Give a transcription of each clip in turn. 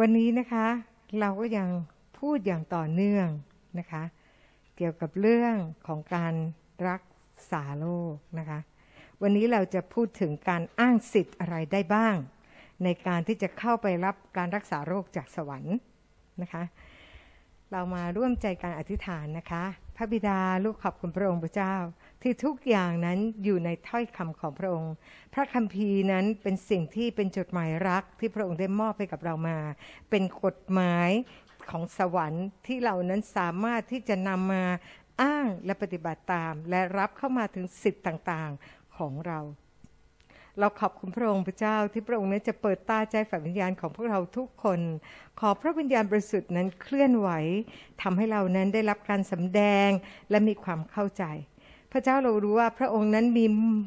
วันนี้นะคะเราก็ยังพูดอย่างต่อเนื่องนะคะ เกี่ยวกับเรื่องของการรักษาโรคนะคะ วันนี้เราจะพูดถึงการอ้างสิทธิ์อะไรได้บ้าง ในการที่จะเข้าไปรับการรักษาโรคจากสวรรค์นะคะ เรามาร่วมใจการอธิษฐานนะคะ พระบิดาลูกขอบคุณพระองค์พระเจ้า ที่ทุกอย่างนั้นอยู่ในถ้อยคำของพระองค์ พระคัมภีร์นั้นเป็นสิ่งที่เป็นจดหมายรักที่พระองค์ได้มอบให้กับเรามา เป็นกฎหมายของสวรรค์ที่เรานั้นสามารถที่จะนำมาอ้างและปฏิบัติตาม และรับเข้ามาถึงสิทธิ์ต่างๆของเรา เราขอบคุณพระองค์พระเจ้าที่พระองค์นั้นจะเปิดตาใจฝ่ายวิญญาณของพวกเราทุกคน ขอพระวิญญาณบริสุทธิ์นั้นเคลื่อนไหวทำให้เรานั้นได้รับการสำแดงและมีความเข้าใจ พระเจ้าเรารู้ว่าพระองค์นั้นมี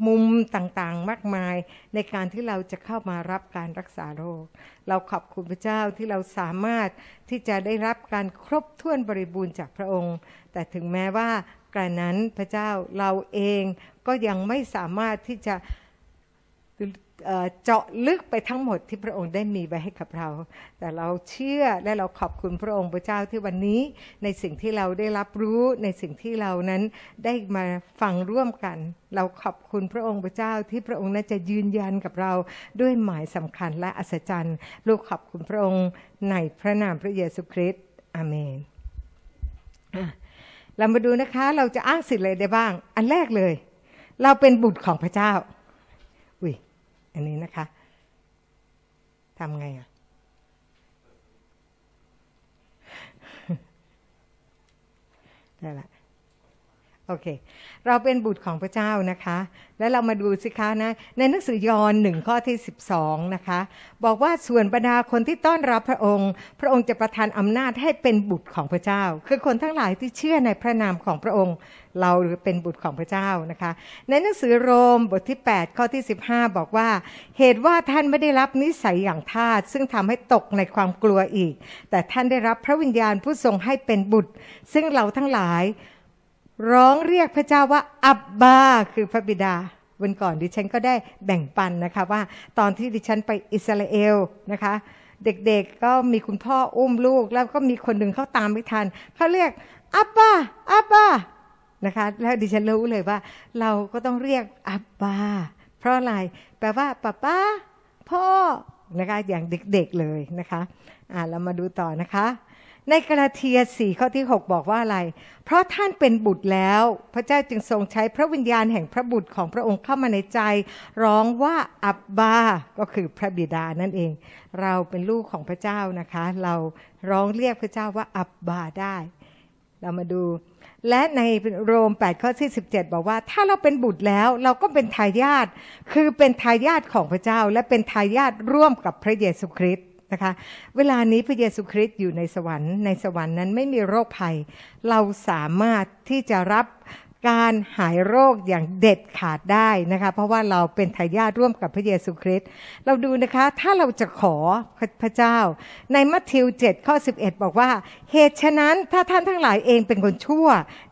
มุมต่างๆ มากมาย ในการที่เราจะเข้ามารับการรักษาโรค เราขอบคุณพระเจ้าที่เราสามารถที่จะได้รับการครบถ้วนบริบูรณ์จากพระองค์ แต่ถึงแม้ว่ากระนั้นพระเจ้าเราเองก็ยังไม่สามารถที่จะ เจาะลึกไปทั้งหมดที่พระองค์ได้มีไว้ให้กับเรา แต่เราเชื่อและเราขอบคุณพระองค์พระเจ้าที่วันนี้ ในสิ่งที่เราได้รับรู้ในสิ่งที่เรานั้นได้มาฟังร่วมกัน เราขอบคุณพระองค์พระเจ้าที่พระองค์นั้นจะยืนยันกับเราด้วยหมายสำคัญและอัศจรรย์ลูกขอบคุณพระองค์ในพระนามพระเยซูคริสต์อเมนเรามาดูนะคะเราจะอ้างสิทธิ์อะไรได้บ้าง อันแรกเลย เราเป็นบุตรของพระเจ้า อันนี้นะคะทำไงอะ ได้ละ โอเค เราเป็นบุตรของพระเจ้านะคะ แล้วเรามาดูสิคะนะ ในหนังสือยอห์นหนึ่งข้อที่ 12 นะคะ บอกว่าส่วนบรรดาคนที่ต้อนรับพระองค์ พระองค์จะประทานอำนาจให้เป็นบุตรของพระเจ้า คือคนทั้งหลายที่เชื่อในพระนามของพระองค์ เราเป็นบุตรของพระเจ้านะคะ ในหนังสือโรมบทที่ 8 ข้อที่ 15 บอกว่า เหตุว่าท่านไม่ได้รับนิสัยอย่างทาสซึ่งทำให้ตกในความกลัวอีก แต่ท่านได้รับพระวิญญาณผู้ทรงให้เป็นบุตร ซึ่งเราทั้งหลาย ร้องเรียกพระเจ้าว่าอับบาคือพระบิดาวันก่อนดิฉันก็ได้แบ่งปันนะคะว่าตอนที่ดิฉันไปอิสราเอลนะคะ เด็กๆก็มีคุณพ่ออุ้มลูกแล้วก็มีคนหนึ่งเขาตามไม่ทันเขาเรียกอับบาอับบานะคะแล้วดิฉันรู้เลยว่า เราก็ต้องเรียกอับบาเพราะอะไรแปลว่าป้าป้าพ่อนะคะอย่างเด็กๆเลยนะคะอ่าเรามาดูต่อนะคะ ในกาลาเทียสี่ข้อที่ 6 บอกว่าอะไร เพราะท่านเป็นบุตรแล้ว พระเจ้าจึงทรงใช้พระวิญญาณแห่งพระบุตรของพระองค์เข้ามาในใจ ร้องว่าอับบา ก็คือพระบิดานั่นเอง เราเป็นลูกของพระเจ้านะคะ เราร้องเรียกพระเจ้าว่าอับบาได้ เรามาดู และในโรม 8 ข้อที่17 บอกว่า ถ้าเราเป็นบุตรแล้วเราก็เป็นทายาทคือเป็นทายาทของพระเจ้า และเป็นทายาทร่วมกับพระเยซูคริสต์ นะคะ เวลานี้พระเยซูคริสต์อยู่ในสวรรค์ในสวรรค์นั้นไม่มีโรคภัย เราสามารถที่จะรับ การหายโรคอย่างเด็ดขาดได้นะคะเพราะว่าเราเป็นทายาทร่วมกับพระเยซูคริสต์เราดูนะคะถ้าเราจะขอพระเจ้า ในมัทธิว7ข้อ11 บอกว่า เหตุฉะนั้นถ้าท่านทั้งหลายเองเป็นคนชั่ว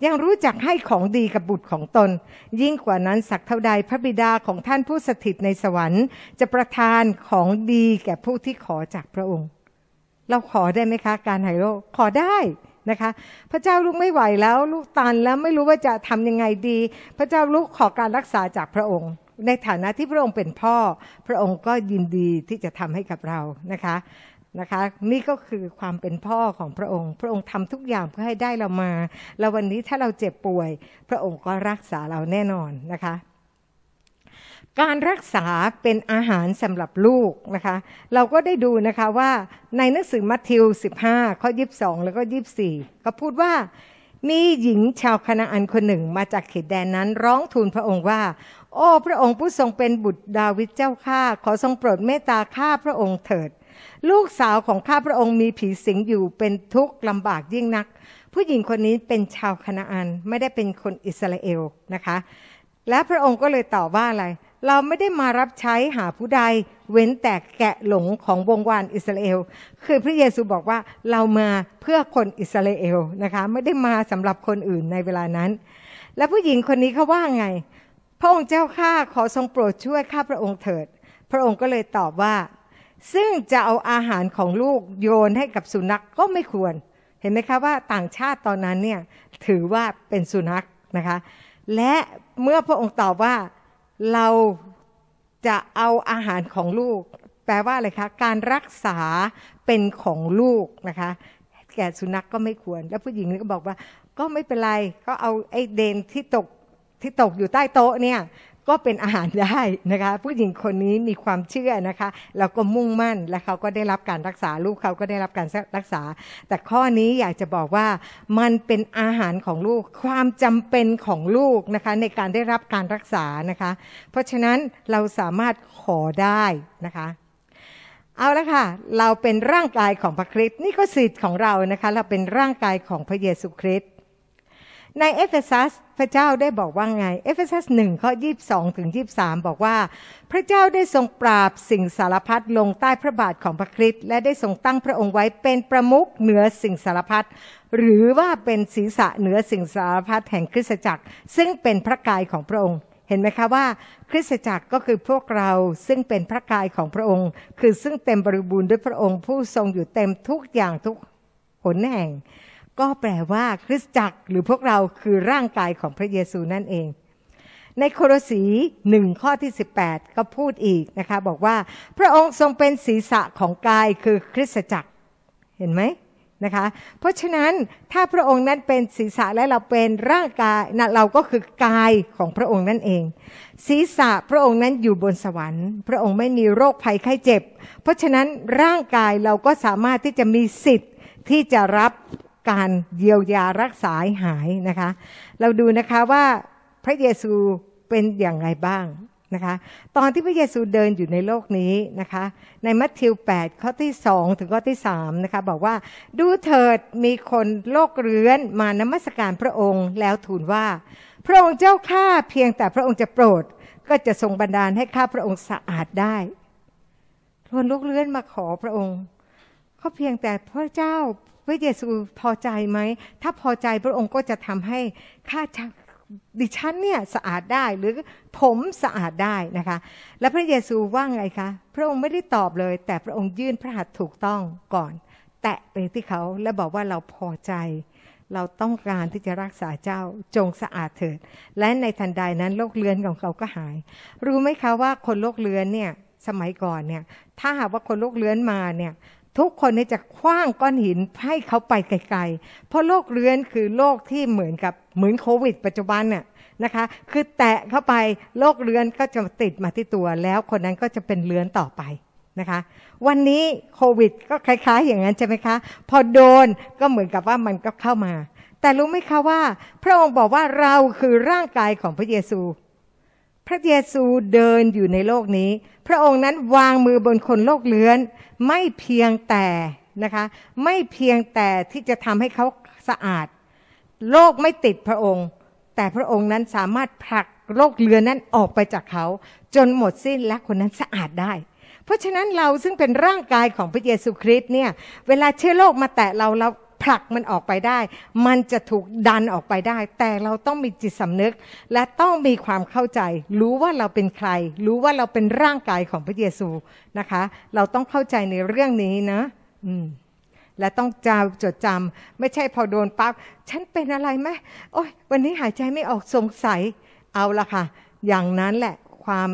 ยังรู้จักให้ของดีกับบุตรของตน ยิ่งกว่านั้นสักเท่าใดพระบิดาของท่านผู้สถิตในสวรรค์ จะประทานของดีแก่ผู้ที่ขอจากพระองค์ เราขอได้ไหมคะ การหายโรคขอได้ นะคะ พระเจ้าลูกไม่ไหวแล้วลูกตันแล้วไม่รู้ว่าจะทำยังไงดี พระเจ้าลูกขอการรักษาจากพระองค์ ในฐานะที่พระองค์เป็นพ่อ พระองค์ก็ยินดีที่จะทำให้กับเรานะคะนะคะนี่ก็คือความเป็นพ่อของพระองค์ พระองค์ทำทุกอย่างเพื่อให้ได้เรามา แล้ววันนี้ถ้าเราเจ็บป่วย พระองค์ก็รักษาเราแน่นอนนะคะ การรักษาเป็นอาหารสำหรับลูกนะคะ เราก็ได้ดูนะคะว่าในหนังสือมัทธิว 15 ข้อ 22 แล้วก็ 24ก็พูดว่ามีหญิงชาวคณาอันคนหนึ่งมาจากเขตแดนนั้น ร้องทูลพระองค์ว่า โอ้พระองค์ผู้ทรงเป็นบุตรดาวิดเจ้าข้าขอทรงโปรดเมตตาข้าพระองค์เถิด ลูกสาวของข้าพระองค์มีผีสิงอยู่เป็นทุกข์ลำบากยิ่งนัก ผู้หญิงคนนี้เป็นชาวคณาอันไม่ได้เป็นคนอิสราเอลนะคะ และพระองค์ก็เลยตอบว่าอะไร เราไม่ได้มารับใช้หาผู้ใด เว้นแต่แกะหลงของวงวานอิสราเอล คือพระเยซูบอกว่าเรามาเพื่อคนอิสราเอลนะคะไม่ได้มาสำหรับคนอื่นในเวลานั้น และผู้หญิงคนนี้เขาว่าไง พระองค์เจ้าข้าขอทรงโปรดช่วยข้าพระองค์เถิด พระองค์ก็เลยตอบว่า ซึ่งจะเอาอาหารของลูกโยนให้กับสุนัขกก็ไม่ควร เห็นไหมคะว่าต่างชาติตอนนั้นเนี่ยถือว่าเป็นสุนัขนะคะ และเมื่อพระองค์ตอบว่า เราจะเอาอาหารของลูก แปลว่าอะไรคะ การรักษาเป็นของลูกนะคะ แก่สุนัขกก็ไม่ควร แล้วผู้หญิงก็บอกว่า ก็ไม่เป็นไร ก็เอาไอ้เดนที่ตกที่ตกอยู่ใต้โต๊ะเนี่ย ก็เป็นอาหารได้นะคะ ผู้หญิงคนนี้มีความเชื่อนะคะแล้วก็มุ่งมั่นและเขาก็ได้รับการรักษาลูกเขาก็ได้รับการรักษา แต่ข้อนี้อยากจะบอกว่ามันเป็นอาหารของลูก ความจำเป็นของลูกนะคะในการได้รับการรักษานะคะ เพราะฉะนั้นเราสามารถขอได้นะคะเอาละค่ะ เราเป็นร่างกายของพระคริสต์นี่ก็สิทธิ์ของเรานะคะ เราเป็นร่างกายของพระเยซูคริสต์ ในเอเฟซัสพระเจ้าได้บอกว่าไง เอเฟซัสหนึ่งข้อยีบสองถึงยีบสามบอกว่า พระเจ้าได้ทรงปราบสิ่งสารพัดลงใต้พระบาทของพระคริสต์และได้ทรงตั้งพระองค์ไว้เป็นประมุขเหนือสิ่งสารพัดหรือว่าเป็นศีรษะเหนือสิ่งสารพัดแห่งคริสตจักร ซึ่งเป็นพระกายของพระองค์ เห็นไหมคะว่า คริสตจักรก็คือพวกเราซึ่งเป็นพระกายของพระองค์ คือซึ่งเต็มบริบูรณ์ด้วยพระองค์ผู้ทรงอยู่เต็มทุกอย่างทุกหนแห่ง ก็แปลว่าคริสตจักรหรือพวกเราคือร่างกายของพระเยซูนั่นเอง ในโครสีหนึ่งข้อที่ 18 ก็พูดอีกนะคะ บอกว่าพระองค์ทรงเป็นศีรษะของกายคือคริสตจักรเห็นไหมนะคะเพราะฉะนั้นถ้าพระองค์นั้นเป็นศีรษะและเราเป็นร่างกายนะเราก็คือกายของพระองค์นั่นเอง ศีรษะพระองค์นั้นอยู่บนสวรรค์ พระองค์ไม่มีโรคภัยไข้เจ็บ เพราะฉะนั้นร่างกายเราก็สามารถที่จะมีสิทธิ์ที่จะรับ การเยียวยารักษาหายนะคะ เราดูนะคะว่าพระเยซูเป็นอย่างไรบ้างนะคะตอนที่พระเยซูเดินอยู่ในโลกนี้นะคะในมัทธิว 8 ข้อที่ 2 ถึงข้อที่3นะคะบอกว่าดูเถิดมีคนโลกเรื้อนมานมัสการพระองค์แล้วทูลว่า พระองค์เจ้าข้าเพียงแต่พระองค์จะโปรด ก็จะทรงบันดาลให้ข้าพระองค์สะอาดได้คนโลกเรื้อนมาขอพระองค์เขาเพียงแต่พระเจ้า พระเยซูพอใจไหม ถ้าพอใจพระองค์ก็จะทำให้ข้าดิฉันเนี่ยสะอาดได้หรือผมสะอาดได้นะคะ และพระเยซูว่าไงคะ พระองค์ไม่ได้ตอบเลย แต่พระองค์ยื่นพระหัตถ์ถูกต้องก่อน แตะไปที่เขาและบอกว่าเราพอใจ เราต้องการที่จะรักษาเจ้าจงสะอาดเถิด และในทันใดนั้นโรคเลือนของเขาก็หาย รู้ไหมคะว่าคนโรคเลือนเนี่ยสมัยก่อนเนี่ยถ้าหากว่าคนโรคเลือนมาเนี่ย ทุกคนนี่จะคว้างก้อนหินให้เขาไปไกลๆ เพราะโรคเรื้อนคือโรคที่เหมือนกับเหมือนโควิด ปัจจุบันน่ะนะคะ คือแตะเข้าไปโรคเรื้อนก็จะติดมาที่ตัว แล้วคนนั้นก็จะเป็นเรื้อนต่อไปนะคะ วันนี้โควิด ก็คล้าย ๆ อย่างนั้นใช่ไหมคะ พอโดนก็เหมือนกับว่ามันก็เข้ามา แต่รู้ไหมคะว่า พระองค์บอกว่าเราคือร่างกายของพระเยซู พระเยซูเดินอยู่ในโลกนี้ พระองค์นั้นวางมือบนคนโรคเรื้อน ไม่เพียงแต่นะคะไม่เพียงแต่ที่จะทำให้เขาสะอาดโรคไม่ติดพระองค์ แต่พระองค์นั้นสามารถผลักโรคเรือนนั้นออกไปจากเขา จนหมดสิ้นและคนนั้นสะอาดได้ เพราะฉะนั้นเราซึ่งเป็นร่างกายของพระเยซูคริสต์เนี่ยเวลาเชื้อโรคมาแตะเราเรา ผลักมันออกไปได้ มันจะถูกดันออกไปได้ แต่เราต้องมีจิตสำนึก และต้องมีความเข้าใจ รู้ว่าเราเป็นใคร รู้ว่าเราเป็นร่างกายของพระเยซูนะคะ เราต้องเข้าใจในเรื่องนี้นะ อืมและต้องจำจดจำไม่ใช่พอโดนปั๊บฉันเป็นอะไรไหมโอ้ยวันนี้หายใจไม่ออกสงสัยเอาละค่ะ อย่างนั้นแหละความ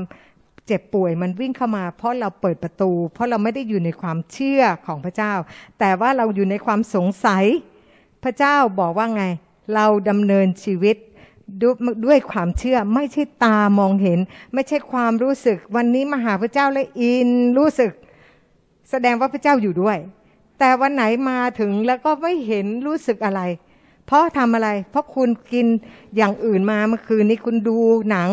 เจ็บป่วยมันวิ่งเข้ามา เพราะเราเปิดประตู เพราะเราไม่ได้อยู่ในความเชื่อของพระเจ้า แต่ว่าเราอยู่ในความสงสัย พระเจ้าบอกว่าไง เราดำเนินชีวิตด้วยความเชื่อไม่ใช่ตามองเห็น ไม่ใช่ความรู้สึก วันนี้มาหาพระเจ้าและอินรู้สึก แสดงว่าพระเจ้าอยู่ด้วย แต่วันไหนมาถึงแล้วก็ไม่เห็นรู้สึกอะไร เพราะทำอะไร เพราะคุณกินอย่างอื่นมาเมื่อคืนนี้คุณดูหนัง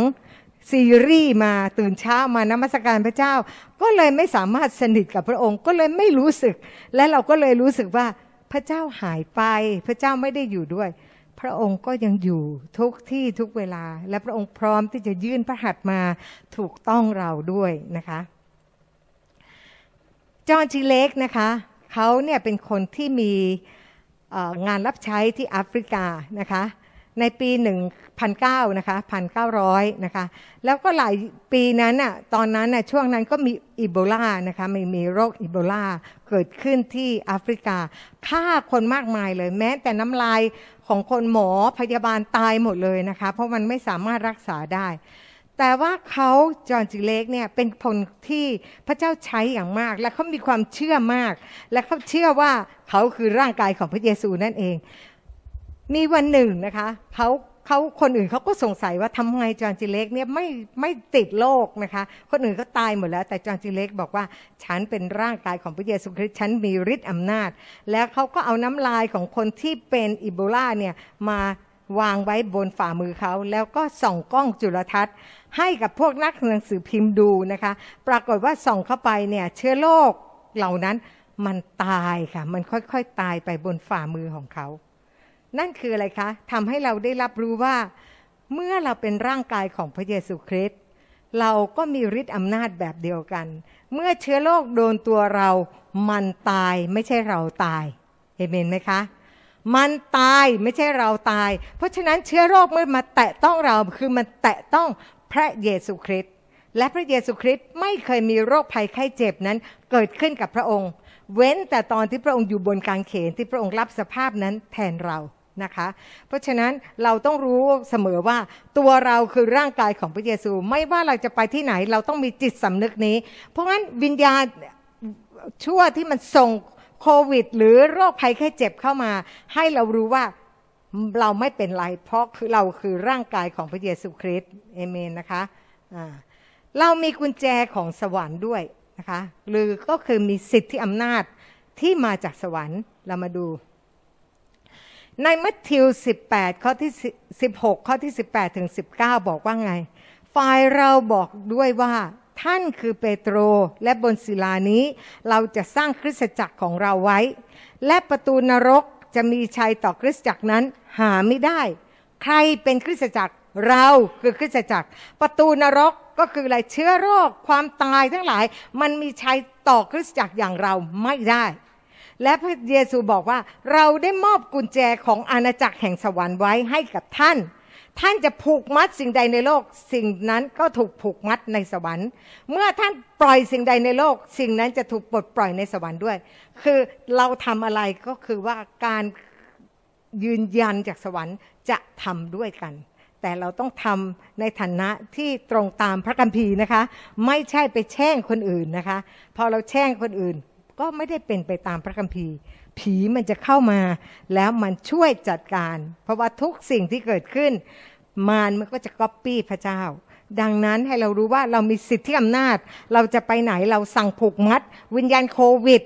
ซีรีส์มาตื่นเช้ามานมัสการพระเจ้า ก็เลยไม่สามารถสนิทกับพระองค์ก็เลยไม่รู้สึก และเราก็เลยรู้สึกว่าพระเจ้าหายไป พระเจ้าไม่ได้อยู่ด้วย พระองค์ก็ยังอยู่ทุกที่ทุกเวลา และพระองค์พร้อมที่จะยื่นพระหัตถ์มาถูกต้องเราด้วยนะคะจอห์นจีเล็กนะคะเขาเนี่ยเป็นคนที่มีงานรับใช้ที่แอฟริกานะคะ ในปี1,009นะคะ1,900นะคะแล้วก็หลายปีนั้นน่ะตอนนั้นน่ะช่วงนั้นก็มีอีโบลานะคะมีมีโรคอีโบลาเกิดขึ้นที่แอฟริกาฆ่าคนมากมายเลยแม้แต่น้ำลายของคนหมอพยาบาลตายหมดเลยนะคะเพราะมันไม่สามารถรักษาได้ แต่ว่าเขาจอห์นจิเล็กเนี่ยเป็นคนที่พระเจ้าใช้อย่างมาก และเขามีความเชื่อมาก และเขาเชื่อว่าเขาคือร่างกายของพระเยซูนั่นเอง มีวันหนึ่งนะคะเขาเขาคนอื่นเขาก็สงสัยว่าทำไมจอห์นจิเล็กเนี่ยไม่ไม่ติดโรคนะคะ คนอื่นก็ตายหมดแล้ว แต่จอห์นจิเล็กบอกว่าฉันเป็นร่างกายของพระเยซูคริสต์ฉันมีฤทธิ์อำนาจ แล้วเขาก็เอาน้ำลายของคนที่เป็นอิโบลาเนี่ยมาวางไว้บนฝ่ามือเขาแล้วก็ส่องกล้องจุลทรรศน์ ให้กับพวกนักหนังสือพิมพ์ดูนะคะ ปรากฏว่าส่องเข้าไปเนี่ยเชื้อโรคเหล่านั้นมันตายค่ะ มันค่อยๆตายไปบนฝ่ามือของเขา นั่นคืออะไรคะทำให้เราได้รับรู้ว่า เมื่อเราเป็นร่างกายของพระเยซูคริสต์เราก็มีฤทธิ์อำนาจแบบเดียวกัน เมื่อเชื้อโรคโดนตัวเรามันตายไม่ใช่เราตายเอเมนไหมคะ มันตายไม่ใช่เราตาย เพราะฉะนั้นเชื้อโรคเมื่อมาแตะต้องเราคือมันแตะต้องพระเยซูคริสต์และพระเยซูคริสต์ไม่เคยมีโรคภัยไข้เจ็บนั้นเกิดขึ้นกับพระองค์ เว้นแต่ตอนที่พระองค์อยู่บนกางเขนที่พระองค์รับสภาพนั้นแทนเรา นะคะ เพราะฉะนั้นเราต้องรู้เสมอว่าตัวเราคือร่างกายของพระเยซู ไม่ว่าเราจะไปที่ไหนเราต้องมีจิตสำนึกนี้ เพราะงั้นวิญญาณชั่วที่มันส่งโควิด หรือโรคภัยแค่เจ็บเข้ามา ให้เรารู้ว่าเราไม่เป็นไร เพราะคือเราคือร่างกายของพระเยซูคริสต์เอเมนนะคะะเรามีกุญแจของสวรรค์ด้วยนะคะหรือก็คือมีสิทธิอำนาจที่มาจากสวรรค์เรามาดู ในมัทธิว 18 ข้อที่ 16 ข้อที่ 18 ถึง 19 บอกว่าไง ฝ่ายเราบอกด้วยว่าท่านคือเปโตรและบนศิลานี้ เราจะสร้างคริสตจักรของเราไว้ และประตูนรกจะมีชัยต่อคริสตจักรนั้นหาไม่ได้ ใครเป็นคริสตจักรเราคือคริสตจักร ประตูนรกก็คืออะไรเชื้อโรคความตายทั้งหลาย มันมีชัยต่อคริสตจักรอย่างเราไม่ได้ และพระเยซูบอกว่าเราได้มอบกุญแจของอาณาจักรแห่งสวรรค์ไว้ให้กับท่าน ท่านจะผูกมัดสิ่งใดในโลก สิ่งนั้นก็ถูกผูกมัดในสวรรค์ เมื่อท่านปล่อยสิ่งใดในโลก สิ่งนั้นจะถูกปลดปล่อยในสวรรค์ด้วย คือเราทำอะไรก็คือว่าการยืนยันจากสวรรค์จะทำด้วยกันแต่เราต้องทำในฐานะที่ตรงตามพระคัมภีร์นะคะ ไม่ใช่ไปแช่งคนอื่นนะคะ พอเราแช่งคนอื่น ก็ไม่ได้เป็นไปตามพระคัมภีร์ ผีมันจะเข้ามา แล้วมันช่วยจัดการ เพราะว่าทุกสิ่งที่เกิดขึ้น มารมันก็จะก๊อปปี้พระเจ้า ดังนั้นให้เรารู้ว่าเรามีสิทธิอำนาจ เราจะไปไหนเราสั่งผูกมัด วิญญาณโควิด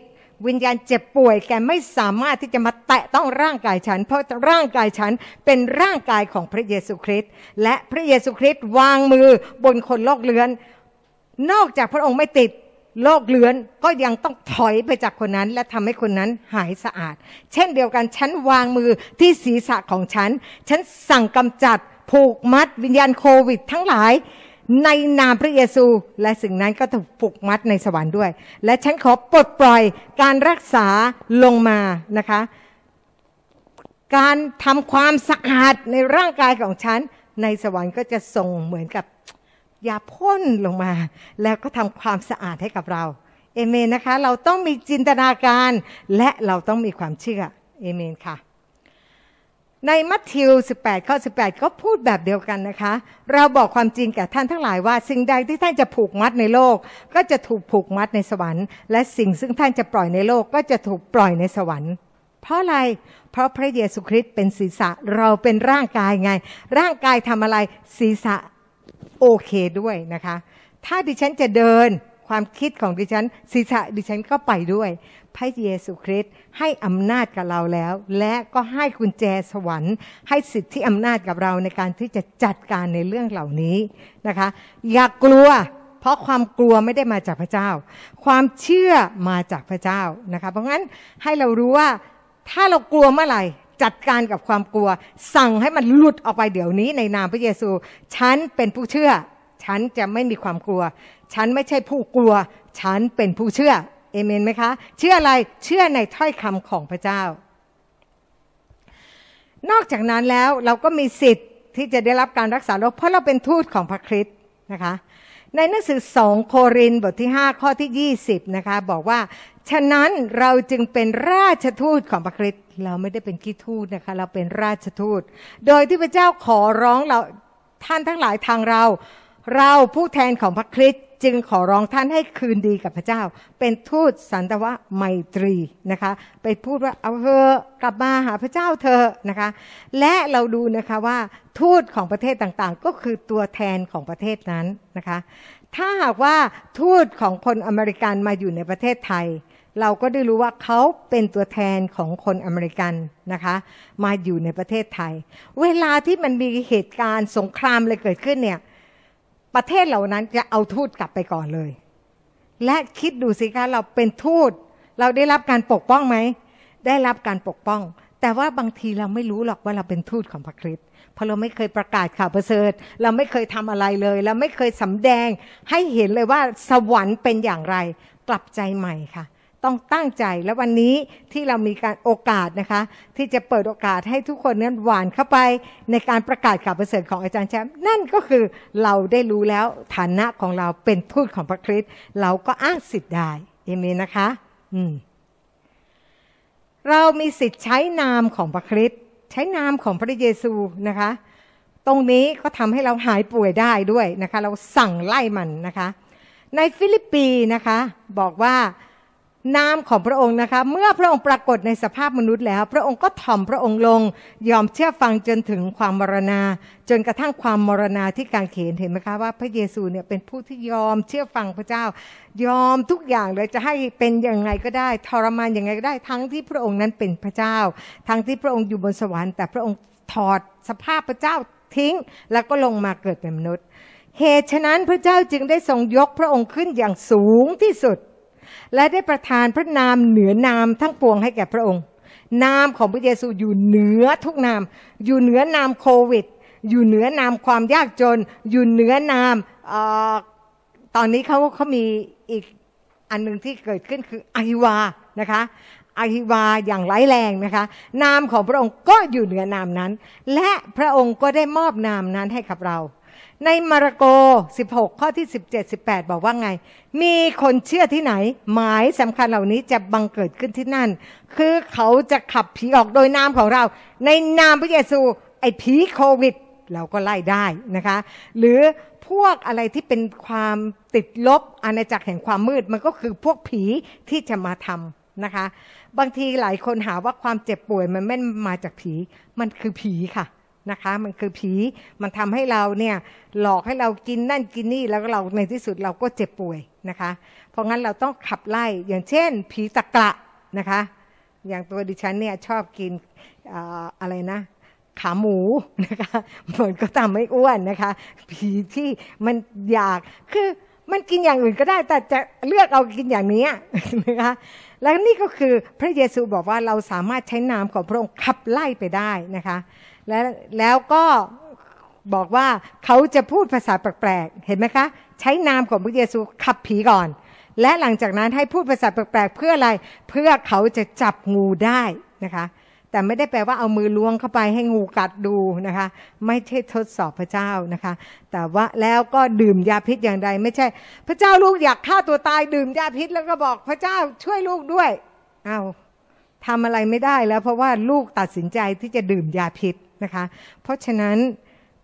วิญญาณเจ็บป่วยแกไม่สามารถที่จะมาแตะต้องร่างกายฉัน เพราะร่างกายฉันเป็นร่างกายของพระเยซูคริสต์และพระเยซูคริสต์วางมือบนคนโรคเรื้อน นอกจากพระองค์ไม่ติด โรคเลือนก็ยังต้องถอยไปจากคนนั้น และทำให้คนนั้นหายสะอาด เช่นเดียวกันฉันวางมือที่ศีรษะของฉัน ฉันสั่งกำจัดผูกมัดวิญญาณโควิด ทั้งหลาย ในนามพระเยซู และสิ่งนั้นก็ถูกผูกมัดในสวรรค์ด้วย และฉันขอปลดปล่อยการรักษาลงมานะคะ การทำความสะอาดในร่างกายของฉันในสวรรค์ก็จะส่งเหมือนกับ ยาพ่นลงมา แล้วก็ทำความสะอาดให้กับเรา เอเมนนะคะ เราต้องมีจินตนาการ และเราต้องมีความเชื่อ เอเมนค่ะ ในมัทธิว 18 ข้อ 18 ก็พูดแบบเดียวกันนะคะ เราบอกความจริงแก่ท่านทั้งหลายว่า สิ่งใดที่ท่านจะผูกมัดในโลก ก็จะถูกผูกมัดในสวรรค์ และสิ่งซึ่งท่านจะปล่อยในโลก ก็จะถูกปล่อยในสวรรค์เพราะอะไร เพราะพระเยซูคริสต์เป็นศีรษะ เราเป็นร่างกายไง ร่างกายทำอะไรศีรษะ โอเคด้วยนะคะ ถ้าดิฉันจะเดินความคิดของดิฉันศีรษะดิฉันก็ไปด้วย พระเยซูคริสต์ให้อำนาจกับเราแล้ว และก็ให้กุญแจสวรรค์ ให้สิทธิอำนาจกับเราในการที่จะจัดการในเรื่องเหล่านี้นะคะ อย่ากลัว เพราะความกลัวไม่ได้มาจากพระเจ้า ความเชื่อมาจากพระเจ้านะคะ เพราะงั้นให้เรารู้ว่าถ้าเรากลัวเมื่อไหร่ จัดการกับความกลัว สั่งให้มันหลุดออกไปเดี๋ยวนี้ในนามพระเยซู ฉันเป็นผู้เชื่อ ฉันจะไม่มีความกลัว ฉันไม่ใช่ผู้กลัว ฉันเป็นผู้เชื่อเอเมนไหมคะ เชื่ออะไรเชื่อในถ้อยคำของพระเจ้า นอกจากนั้นแล้วเราก็มีสิทธิ์ที่จะได้รับการรักษาโรคเพราะเราเป็นทูตของพระคริสต์นะคะในหนังสือสองโครินบทที่ 5 ข้อที่ 20 นะคะ บอกว่า ฉะนั้นเราจึงเป็นราชทูตของพระคริสต์เราไม่ได้เป็นกีทูตนะคะ เราเป็นราชทูต โดยที่พระเจ้าขอร้องเราท่านทั้งหลายทางเรา เราผู้แทนของพระคริสต์จึงขอร้องท่านให้คืนดีกับพระเจ้า เป็นทูตสันตวะไมตรีนะคะ ไปพูดว่าเอาเธอกลับมาหาพระเจ้าเธอนะคะ และเราดูนะคะว่าทูตของประเทศต่างๆ ก็คือตัวแทนของประเทศนั้นนะคะ ถ้าหากว่าทูตของคนอเมริกันมาอยู่ในประเทศไทย เราก็ได้รู้ว่าเขาเป็นตัวแทนของคนอเมริกันนะคะ มาอยู่ในประเทศไทย เวลาที่มันมีเหตุการณ์สงครามอะไรเกิดขึ้นเนี่ยประเทศเหล่านั้นจะเอาทูตกลับไปก่อนเลย และคิดดูสิคะเราเป็นทูต เราได้รับการปกป้องไหม ได้รับการปกป้อง แต่ว่าบางทีเราไม่รู้หรอกว่าเราเป็นทูตของพระคริสต์เพราะเราไม่เคยประกาศข่าวประเสริฐ เราไม่เคยทำอะไรเลย เราไม่เคยสำแดงให้เห็นเลยว่าสวรรค์เป็นอย่างไร กลับใจใหม่ค่ะ ต้องตั้งใจและวันนี้ที่เรามีการโอกาสนะคะ ที่จะเปิดโอกาสให้ทุกคนนั้นหวานเข้าไปในการประกาศข่าวประเสริฐของอาจารย์แชมป์นั่นก็คือเราได้รู้แล้วฐานะของเราเป็นทูตของพระคริสต์เราก็อ้างสิทธิ์ได้เอเมนนะคะ อืมเรามีสิทธิ์ใช้นามของพระคริสต์ใช้นามของพระเยซูนะคะ ตรงนี้ก็ทำให้เราหายป่วยได้ด้วยนะคะ เราสั่งไล่มันนะคะ ในฟิลิปปีนะคะ บอกว่า นามของพระองค์นะคะ เมื่อพระองค์ปรากฏในสภาพมนุษย์แล้ว พระองค์ก็ถ่อมพระองค์ลง ยอมเชื่อฟังจนถึงความมรณา จนกระทั่งความมรณาที่กางเขนเห็นไหมคะว่าพระเยซูเนี่ยเป็นผู้ที่ยอมเชื่อฟังพระเจ้า ยอมทุกอย่างเลยจะให้เป็นยังไงก็ได้ทรมานยังไงก็ได้ทั้งที่พระองค์นั้นเป็นพระเจ้า ทั้งที่พระองค์อยู่บนสวรรค์แต่พระองค์ถอดสภาพพระเจ้าทิ้ง แล้วก็ลงมาเกิดเป็นมนุษย์ เหตุฉะนั้นพระเจ้าจึงได้ทรงยกพระองค์ขึ้นอย่างสูงที่สุด และได้ประทานพระนามเหนือนามทั้งปวงให้แก่พระองค์ นามของพระเยซูอยู่เหนือทุกนาม อยู่เหนือนามโควิด อยู่เหนือนามความยากจน อยู่เหนือนามอตอนนี้เขาเขามีอีกอันหนึ่งที่เกิดขึ้นคืออหิวานะคะอหิวาอย่างร้ายแรงนะคะ นามของพระองค์ก็อยู่เหนือนามนั้น และพระองค์ก็ได้มอบนามนั้นให้กับเรา ในมาระโก 16 ข้อที่ 17 18 บอกว่าไง มีคนเชื่อที่ไหน หมายสำคัญเหล่านี้จะบังเกิดขึ้นที่นั่น คือเขาจะขับผีออกโดยนามของเรา ในนามพระเยซู ไอ้ผีโควิด เราก็ไล่ได้นะคะ หรือพวกอะไรที่เป็นความติดลบอาณาจักรแห่งความมืด มันก็คือพวกผีที่จะมาทำนะคะ บางทีหลายคนหาว่าความเจ็บป่วยมันไม่มาจากผี มันคือผีค่ะ นะคะ มันคือผี มันทำให้เราเนี่ยหลอกให้เรากินนั่นกินนี่แล้วเราในที่สุดเราก็เจ็บป่วยนะคะ เพราะงั้นเราต้องขับไล่อย่างเช่น ผีตะกระนะคะ อย่างตัวดิฉันเนี่ยชอบกินอะไรนะขาหมูนะคะมันก็ทำให้อ้วนนะคะ ผีที่มันอยากคือมันกินอย่างอื่นก็ได้ แต่จะเลือกเอากินอย่างนี้นะคะแล้วนี่ก็คือพระเยซูบอกว่าเราสามารถใช้นามของพระองค์ขับไล่ไปได้นะคะ แล้วแล้วก็บอกว่าเขาจะพูดภาษาแปลกๆ เห็นไหมคะ ใช้นามของพระเยซูขับผีก่อน และหลังจากนั้นให้พูดภาษาแปลกๆ เพื่ออะไร เพื่อเขาจะจับงูได้นะคะ แต่ไม่ได้แปลว่าเอามือล้วงเข้าไปให้งูกัดดูนะคะ ไม่ใช่ทดสอบพระเจ้านะคะ แต่ว่าแล้วก็ดื่มยาพิษอย่างใด ไม่ใช่ พระเจ้าลูกอยากฆ่าตัวตายดื่มยาพิษแล้วก็บอกพระเจ้าช่วยลูกด้วย เอาทำอะไรไม่ได้แล้วเพราะว่าลูกตัดสินใจที่จะดื่มยาพิษ นะคะ เพราะฉะนั้น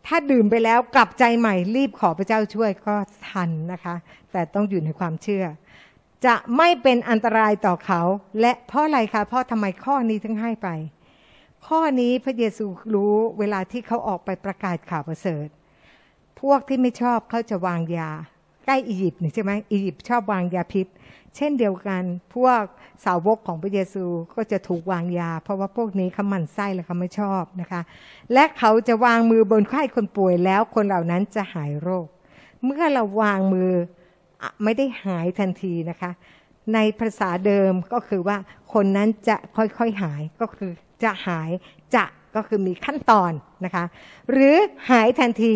ถ้าดื่มไปแล้วกลับใจใหม่รีบขอพระเจ้าช่วยก็ทันนะคะ แต่ต้องอยู่ในความเชื่อ จะไม่เป็นอันตรายต่อเขา และเพราะอะไรคะเพราะทำไมข้อนี้ถึงให้ไป ข้อนี้พระเยซูรู้เวลาที่เขาออกไปประกาศข่าวประเสริฐ พวกที่ไม่ชอบเขาจะวางยาใกล้อียิปต์นี่ใช่ไหมอียิปต์ชอบวางยาพิษ เช่นเดียวกัน พวกสาวกของพระเยซูก็จะถูกวางยา เพราะว่าพวกนี้เขาหมั่นไส้และเขาไม่ชอบนะคะ และเขาจะวางมือบนไข้คนป่วยแล้วคนเหล่านั้นจะหายโรค เมื่อเราวางมือไม่ได้หายทันทีนะคะ ในภาษาเดิมก็คือว่าคนนั้นจะค่อยๆหายก็คือจะหายจะก็คือมีขั้นตอนนะคะ หรือหายทันที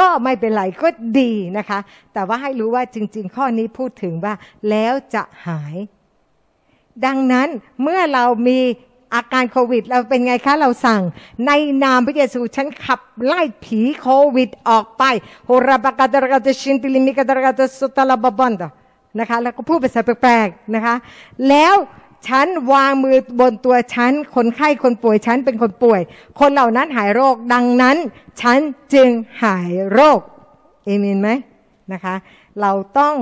ก็ไม่เป็นไรก็ดีนะคะ แต่ว่าให้รู้ว่าจริง ๆ ข้อนี้พูดถึงว่า แล้วจะหาย ดังนั้นเมื่อเรามีอาการโควิด เราเป็นไงคะเราสั่ง ในนามพระเยซูฉันขับไล่ผีโควิดออกไปโฮราบากาดรกาตชินติลิมิกาดรกาตสุตลาบบันดนะคะแล้วก็พูดภาษาแปลกๆนะคะ แล้ว ฉันวางมือบนตัวฉัน คนไข้คนป่วยฉันเป็นคนป่วย คนเหล่านั้นหายโรค ดังนั้น ฉันจึงหายโรค เอเมนไหมนะคะ เราต้อง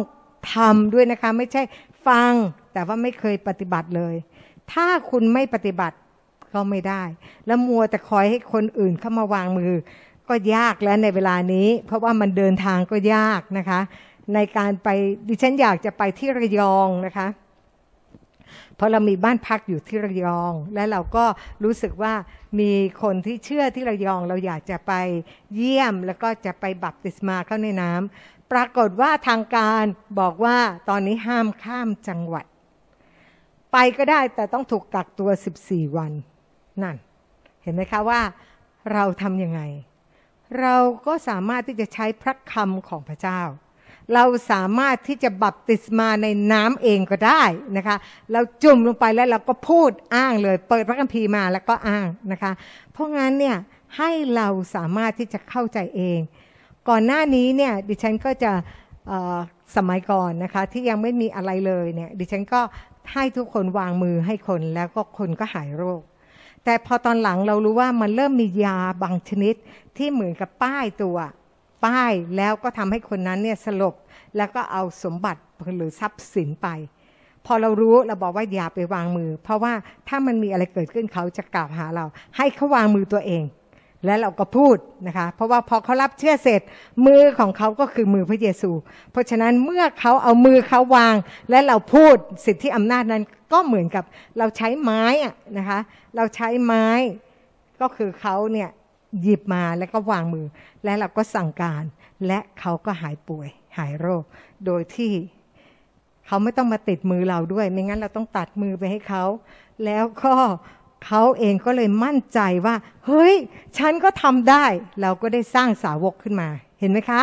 ทำด้วยนะคะ ไม่ใช่ฟังแต่ว่าไม่เคยปฏิบัติเลย ถ้าคุณไม่ปฏิบัติก็ไม่ได้ แล้วมัวแต่คอยให้คนอื่นเข้ามาวางมือ ก็ยากแล้วในเวลานี้ เพราะว่ามันเดินทางก็ยากนะคะ ในการไปดิฉันอยากจะไปที่ระยองนะคะ ราะเรามีบ้านพักอยู่ที่ระยอง และเราก็รู้สึกว่ามีคนที่เชื่อที่ระยอง เราอยากจะไปเยี่ยมแล้วก็จะไปบัพติศมาเข้าในน้ำปรากฏว่าทางการบอกว่าตอนนี้ห้ามข้ามจังหวัด ไปก็ได้แต่ต้องถูกกักตัว 14 วันนั่น เห็นไหมคะว่าเราทำยังไง เราก็สามารถที่จะใช้พระคำของพระเจ้า เราสามารถที่จะบัพติศมาในน้ำเองก็ได้นะคะ เราจุ่มลงไปแล้วเราก็พูดอ้างเลย เปิดพระคัมภีร์มาแล้วก็อ้างนะคะ เพราะงั้นเนี่ยให้เราสามารถที่จะเข้าใจเอง ก่อนหน้านี้เนี่ยดิฉันก็จะสมัยก่อนนะคะที่ยังไม่มีอะไรเลยเนี่ยดิฉันก็ให้ทุกคนวางมือให้คนแล้วก็คนก็หายโรค แต่พอตอนหลังเรารู้ว่ามันเริ่มมียาบางชนิดที่เหมือนกับป้ายตัว ป้ายแล้วก็ทำให้คนนั้นเนี่ยสลบแล้วก็เอาสมบัติหรือทรัพย์สินไป พอเรารู้เราบอกว่าอย่าไปวางมือ เพราะว่าถ้ามันมีอะไรเกิดขึ้นเขาจะกล่าวหาเรา ให้เขาวางมือตัวเอง และเราก็พูดนะคะ เพราะว่าพอเขารับเชื่อเสร็จ มือของเขาก็คือมือพระเยซู เพราะฉะนั้นเมื่อเขาเอามือเขาวาง และเราพูดสิทธิอำนาจนั้นก็เหมือนกับเราใช้ไม้อะนะคะ เราใช้ไม้ก็คือเขาเนี่ย หยิบมาแล้วก็วางมือ และเราก็สั่งการ และเขาก็หายป่วย หายโรค โดยที่เขาไม่ต้องมาติดมือเราด้วย ไม่งั้นเราต้องตัดมือไปให้เขา แล้วก็เขาเองก็เลยมั่นใจว่า เฮ้ย ฉันก็ทำได้ เราก็ได้สร้างสาวกขึ้นมา เห็นไหมคะ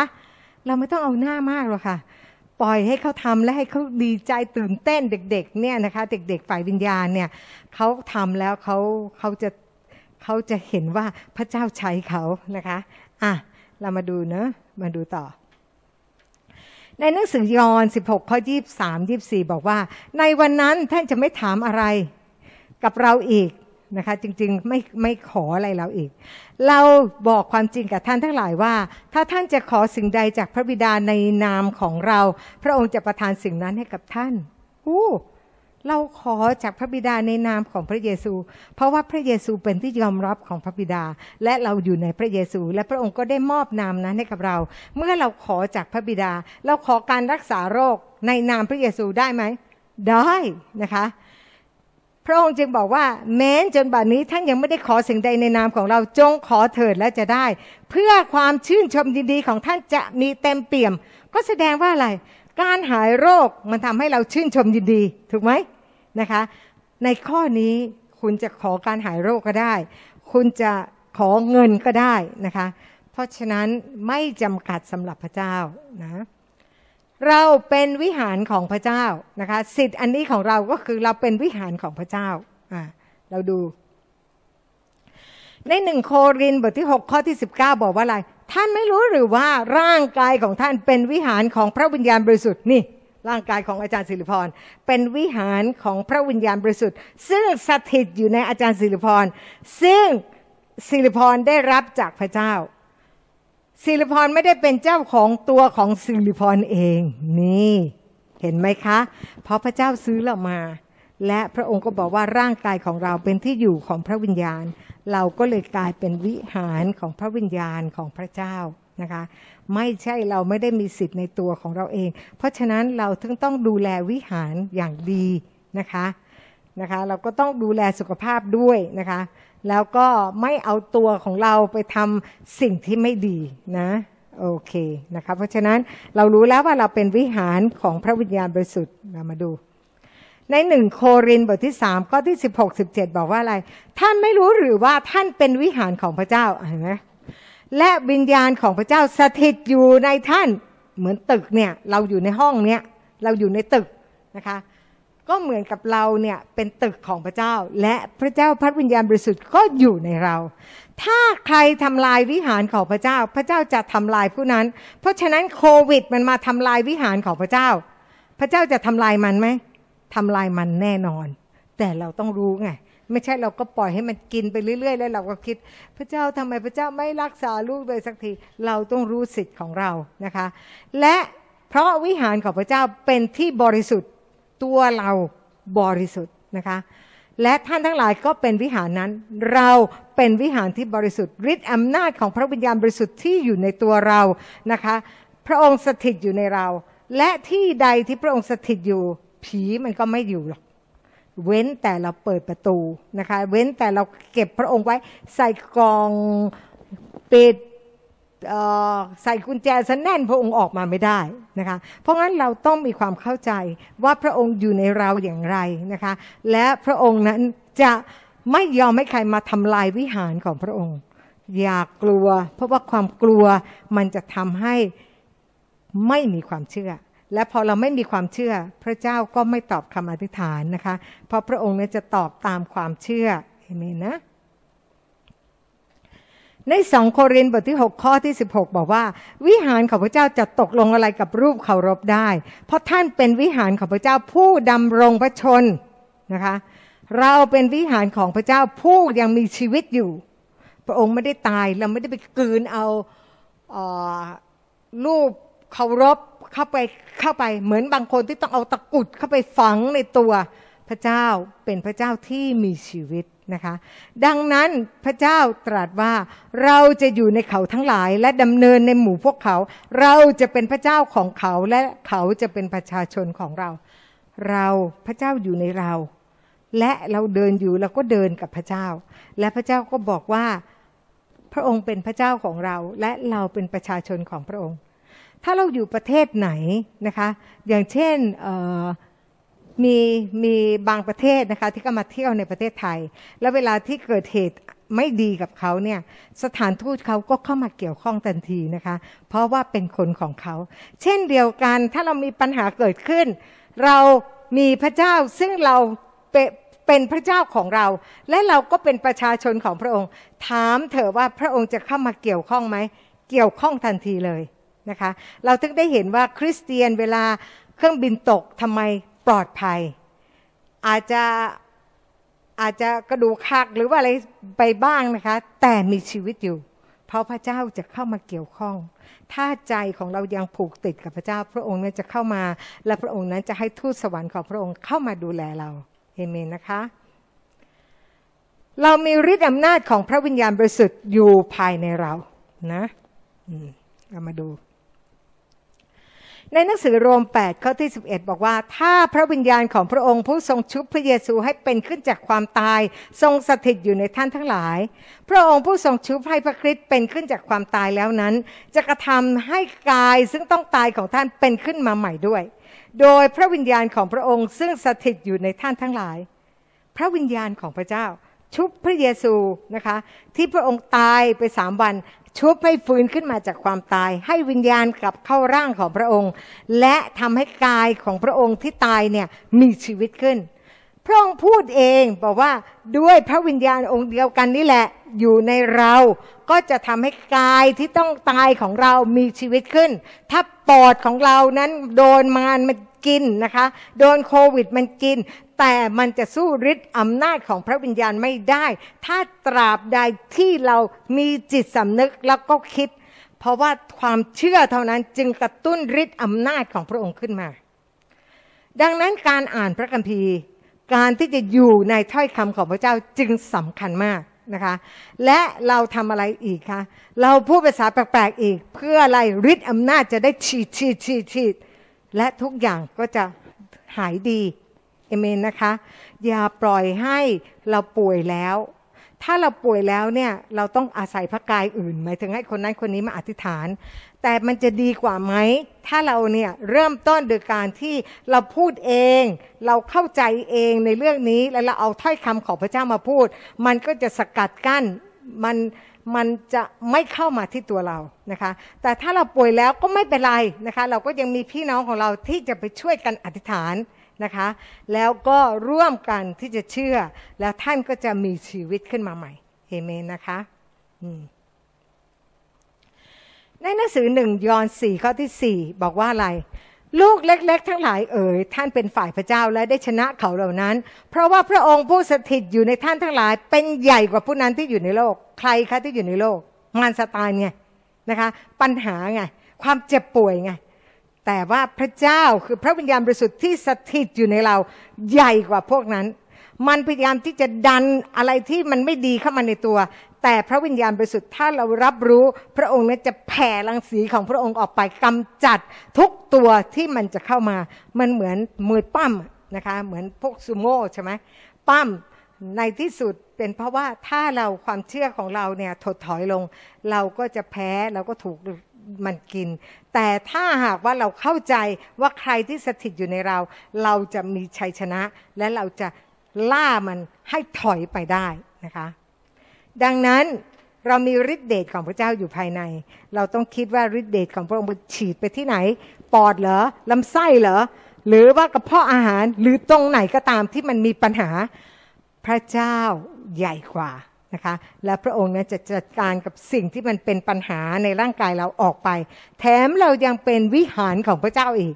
เราไม่ต้องเอาหน้ามากหรอกค่ะ ปล่อยให้เขาทำและให้เขาดีใจตื่นเต้นเด็ก ๆ เนี่ยนะคะ เด็ก ๆ ฝ่ายวิญญาณเนี่ยเขาทำแล้วเขาเขาจะ เขาจะเห็นว่าพระเจ้าใช้เขานะคะอะเรามาดูเนะมาดูต่อ ในหนังสือยอห์น16 ข้อ 23 24 บอกว่า ในวันนั้นท่านจะไม่ถามอะไรกับเราอีกนะคะจริงๆไม่ไม่ขออะไรเราอีก เราบอกความจริงกับท่านทั้งหลายว่า ถ้าท่านจะขอสิ่งใดจากพระบิดาในนามของเรา พระองค์จะประทานสิ่งนั้นให้กับท่านอู้ เราขอจากพระบิดาในนามของพระเยซู เพราะว่าพระเยซูเป็นที่ยอมรับของพระบิดา และเราอยู่ในพระเยซู และพระองค์ก็ได้มอบนามนั้นให้กับเรา เมื่อเราขอจากพระบิดา เราขอการรักษาโรคในนามพระเยซูได้ไหม ได้นะคะ พระองค์จึงบอกว่า แม้นจนบัดนี้ท่านยังไม่ได้ขอสิ่งใดในนามของเราจงขอเถิดและจะได้ เพื่อความชื่นชมยินดีของท่านจะมีเต็มเปี่ยม ก็แสดงว่าอะไร การหายโรคมันทำให้เราชื่นชมยินดี ถูกไหม นะคะ ในข้อนี้คุณจะขอการหายโรคก็ได้ คุณจะขอเงินก็ได้นะคะ เพราะฉะนั้นไม่จำกัดสำหรับพระเจ้านะเราเป็นวิหารของพระเจ้านะคะ สิทธิ์อันนี้ของเราก็คือเราเป็นวิหารของพระเจ้าอ่าเราดู ในหนึ่งโครินบทที่ 6 ข้อที่ 19 บอกว่าอะไร ท่านไม่รู้หรือว่าร่างกายของท่านเป็นวิหารของพระวิญญาณบริสุทธิ์นี่ ร่างกายของอาจารย์ศิริพร เป็นวิหารของพระวิญญาณบริสุทธิ์ ซึ่งสถิตอยู่ในอาจารย์ศิริพร ซึ่งศิริพรได้รับจากพระเจ้าศิริพรไม่ได้เป็นเจ้าของตัวของศิริพรเอง นี่เห็นไหมคะ เพราะพระเจ้าซื้อเรามา และพระองค์ก็บอกว่าร่างกายของเราเป็นที่อยู่ของพระวิญญาณ เราก็เลยกลายเป็นวิหารของพระวิญญาณของพระเจ้า นะคะ ไม่ใช่เราไม่ได้มีสิทธิ์ในตัวของเราเอง เพราะฉะนั้นเราถึงต้องดูแลวิหารอย่างดีนะคะนะคะ เราก็ต้องดูแลสุขภาพด้วยนะคะ แล้วก็ไม่เอาตัวของเราไปทำสิ่งที่ไม่ดีนะโอเคนะคะเพราะฉะนั้นเรารู้แล้วว่าเราเป็นวิหารของพระวิญญาณบริสุทธิ์เรามาดู ในหนึ่งโครินบทที่สามข้อที่สิบหกสิบเจ็ดบอกว่าอะไร ท่านไม่รู้หรือว่าท่านเป็นวิหารของพระเจ้าเห็นไหม และวิญญาณของพระเจ้าสถิตอยู่ในท่านเหมือนตึกเนี่ยเราอยู่ในห้องเนี้ยเราอยู่ในตึกนะคะก็เหมือนกับเราเนี่ยเป็นตึกของพระเจ้า และพระเจ้าพระวิญญาณบริสุทธิ์ก็อยู่ในเรา ถ้าใครทำลายวิหารของพระเจ้า พระเจ้าจะทำลายผู้นั้น เพราะฉะนั้นโควิดมันมาทำลายวิหารของพระเจ้า พระเจ้าจะทำลายมันไหมทำลายมันแน่นอน แต่เราต้องรู้ไง ไม่ใช่เราก็ปล่อยให้มันกินไปเรื่อยๆ แล้วเราก็คิด พระเจ้าทำไมพระเจ้าไม่รักษาลูกเลยสักทีเราต้องรู้สิทธิ์ของเรานะคะ และเพราะวิหารของพระเจ้าเป็นที่บริสุทธิ์ตัวเราบริสุทธิ์นะคะและท่านทั้งหลายก็เป็นวิหารนั้น เราเป็นวิหารที่บริสุทธิ์ฤทธิ์อำนาจของพระวิญญาณบริสุทธิ์ที่อยู่ในตัวเรานะคะ พระองค์สถิตอยู่ในเรา และที่ใดที่พระองค์สถิตอยู่ ผีมันก็ไม่อยู่หรอก เว้นแต่เราเปิดประตูนะคะเว้นแต่เราเก็บพระองค์ไว้ใส่กล่องปิดใส่กุญแจซะแน่นพระองค์ออกมาไม่ได้นะคะเพราะงั้นเราต้องมีความเข้าใจว่าพระองค์อยู่ในเราอย่างไรนะคะและพระองค์นั้นจะไม่ยอมให้ใครมาทำลายวิหารของพระองค์ อย่ากกลัว เพราะว่าความกลัวมันจะทำให้ไม่มีความเชื่อ และพอเราไม่มีความเชื่อ พระเจ้าก็ไม่ตอบคำอธิษฐานนะคะ เพราะพระองค์นั้นจะตอบตามความเชื่อเอเมนนะในสองโครินธ์บทที่ 6 ข้อที่ 16 บอกว่า วิหารของพระเจ้าจะตกลงอะไรกับรูปเคารพได้ เพราะท่านเป็นวิหารของพระเจ้าผู้ดำรงพระชนนะคะ เราเป็นวิหารของพระเจ้าผู้ยังมีชีวิตอยู่ พระองค์ไม่ได้ตายเราไม่ได้ไปกืนเอารูปเคารพ เข้าไปเข้าไปเหมือนบางคนที่ต้องเอาตะกุดเข้าไปฝังในตัวพระเจ้าเป็นพระเจ้าที่มีชีวิตนะคะ ดังนั้นพระเจ้าตรัสว่าเราจะอยู่ในเขาทั้งหลาย และดำเนินในหมู่พวกเขา เราจะเป็นพระเจ้าของเขาและเขาจะเป็นประชาชนของเรา เราพระเจ้าอยู่ในเรา และเราเดินอยู่เราก็เดินกับพระเจ้า และพระเจ้าก็บอกว่า พระองค์เป็นพระเจ้าของเรา และเราเป็นประชาชนของพระองค์ ถ้าเราอยู่ประเทศไหนนะคะ อย่างเช่นมีมีบางประเทศนะคะที่ก็มาเที่ยวในประเทศไทย แล้วเวลาที่เกิดเหตุไม่ดีกับเขาเนี่ยสถานทูตเขาก็เข้ามาเกี่ยวข้องทันทีนะคะ เพราะว่าเป็นคนของเขา เช่นเดียวกันถ้าเรามีปัญหาเกิดขึ้น เรามีพระเจ้าซึ่งเราเป็นพระเจ้าของเรา และเราก็เป็นประชาชนของพระองค์ ถามเถอะว่าพระองค์จะเข้ามาเกี่ยวข้องไหมเกี่ยวข้องทันทีเลย นะคะ เราถึงได้เห็นว่าคริสเตียนเวลาเครื่องบินตกทำไมปลอดภัย อาจจะอาจจะกระดูกหักหรือว่าอะไรไปบ้างนะคะ แต่มีชีวิตอยู่ เพราะพระเจ้าจะเข้ามาเกี่ยวข้อง ถ้าใจของเรายังผูกติดกับพระเจ้า พระองค์นั้นจะเข้ามา และพระองค์นั้นจะให้ทูตสวรรค์ของพระองค์เข้ามาดูแลเราเอเมนนะคะ เรามีฤทธิ์อำนาจของพระวิญญาณบริสุทธิ์อยู่ภายในเรานะ เรามาดู ในหนังสือโรม 8 ข้อที่ 11 บอกว่า ถ้าพระวิญญาณของพระองค์ผู้ทรงชุบพระเยซูให้เป็นขึ้นจากความตาย ทรงสถิตอยู่ในท่านทั้งหลาย พระองค์ผู้ทรงชุบให้พระคริสต์เป็นขึ้นจากความตายแล้วนั้น จะกระทำให้กายซึ่งต้องตายของท่านเป็นขึ้นมาใหม่ด้วย โดยพระวิญญาณของพระองค์ซึ่งสถิตอยู่ในท่านทั้งหลาย พระวิญญาณของพระเจ้า ชุบพระเยซูนะคะ ที่พระองค์ตายไปสามวันชุบให้ฟื้นขึ้นมาจากความตาย ให้วิญญาณกลับเข้าร่างของพระองค์ และทำให้กายของพระองค์ที่ตายเนี่ยมีชีวิตขึ้น พระองค์พูดเองบอกว่าด้วยพระวิญญาณองค์เดียวกันนี่แหละ อยู่ในเราก็จะทำให้กายที่ต้องตายของเรามีชีวิตขึ้น ถ้าปอดของเรานั้นโดนมารมันกินนะคะ โดนโควิดมันกิน แต่มันจะสู้ฤทธิ์อำนาจของพระวิญญาณไม่ได้ ถ้าตราบใดที่เรามีจิตสำนึกแล้วก็คิด เพราะว่าความเชื่อเท่านั้นจึงกระตุ้นฤทธิ์อำนาจของพระองค์ขึ้นมา ดังนั้นการอ่านพระคัมภีร์ การที่จะอยู่ในถ้อยคำของพระเจ้าจึงสำคัญมากนะคะและเราทำอะไรอีกคะเราพูดภาษาแปลกๆอีก เพื่ออะไรฤทธิ์อำนาจจะได้ฉีดฉีดฉีดฉีดและทุกอย่างก็จะหายดี เอเมนนะคะ อย่าปล่อยให้เราป่วยแล้ว ถ้าเราป่วยแล้วเนี่ยเราต้องอาศัยพระกายอื่น หมายถึงให้คนนั้นคนนี้มาอธิษฐาน แต่มันจะดีกว่าไหม ถ้าเราเนี่ยเริ่มต้นโดยการที่เราพูดเอง เราเข้าใจเองในเรื่องนี้แล้วเราเอาถ้อยคำของพระเจ้ามาพูด มันก็จะสกัดกั้นมันมันจะไม่เข้ามาที่ตัวเรานะคะ แต่ถ้าเราป่วยแล้วก็ไม่เป็นไรนะคะ เราก็ยังมีพี่น้องของเราที่จะไปช่วยกันอธิษฐาน นะคะ แล้วก็ร่วมกันที่จะเชื่อ แล้วท่านก็จะมีชีวิตขึ้นมาใหม่เอเมนนะคะในหนังสือหนึ่งยอห์นสี่ข้อที่สี่บอกว่าอะไร ลูกเล็ก ๆ ทั้งหลายเอ๋ยท่านเป็นฝ่ายพระเจ้าและได้ชนะเขาเหล่านั้น เพราะว่าพระองค์ผู้สถิตอยู่ในท่านทั้งหลาย เป็นใหญ่กว่าผู้นั้นที่อยู่ในโลก ใครคะที่อยู่ในโลกมารสตานไงนะคะ ปัญหาไง ความเจ็บป่วยไง แต่ว่าพระเจ้าคือพระวิญญาณบริสุทธิ์ที่สถิตอยู่ในเราใหญ่กว่าพวกนั้น มันพยายามที่จะดันอะไรที่มันไม่ดีเข้ามาในตัว แต่พระวิญญาณบริสุทธิ์ถ้าเรารับรู้พระองค์นั้นจะแผ่รังสีของพระองค์ออกไปกำจัดทุกตัวที่มันจะเข้ามา มันเหมือนมวยปั้มนะคะเหมือนพวกซูโม่ใช่ไหมปั้มในที่สุดเป็นเพราะว่าถ้าเราความเชื่อของเราเนี่ยถดถอยลง เราก็จะแพ้เราก็ถูก มันกิน แต่ถ้าหากว่าเราเข้าใจว่าใครที่สถิตอยู่ในเรา เราจะมีชัยชนะ และเราจะล่ามันให้ถอยไปได้นะคะ ดังนั้นเรามีฤทธิเดชของพระเจ้าอยู่ภายใน เราต้องคิดว่าฤทธิเดชของพระองค์ฉีดไปที่ไหน ปอดเหรอลำไส้เหรอหรือว่ากระเพาะอาหารหรือตรงไหนก็ตามที่มันมีปัญหาพระเจ้าใหญ่กว่า นะคะและพระองค์นั้นจะจัดการกับสิ่งที่มันเป็นปัญหาในร่างกายเราออกไป แถมเรายังเป็นวิหารของพระเจ้าอีก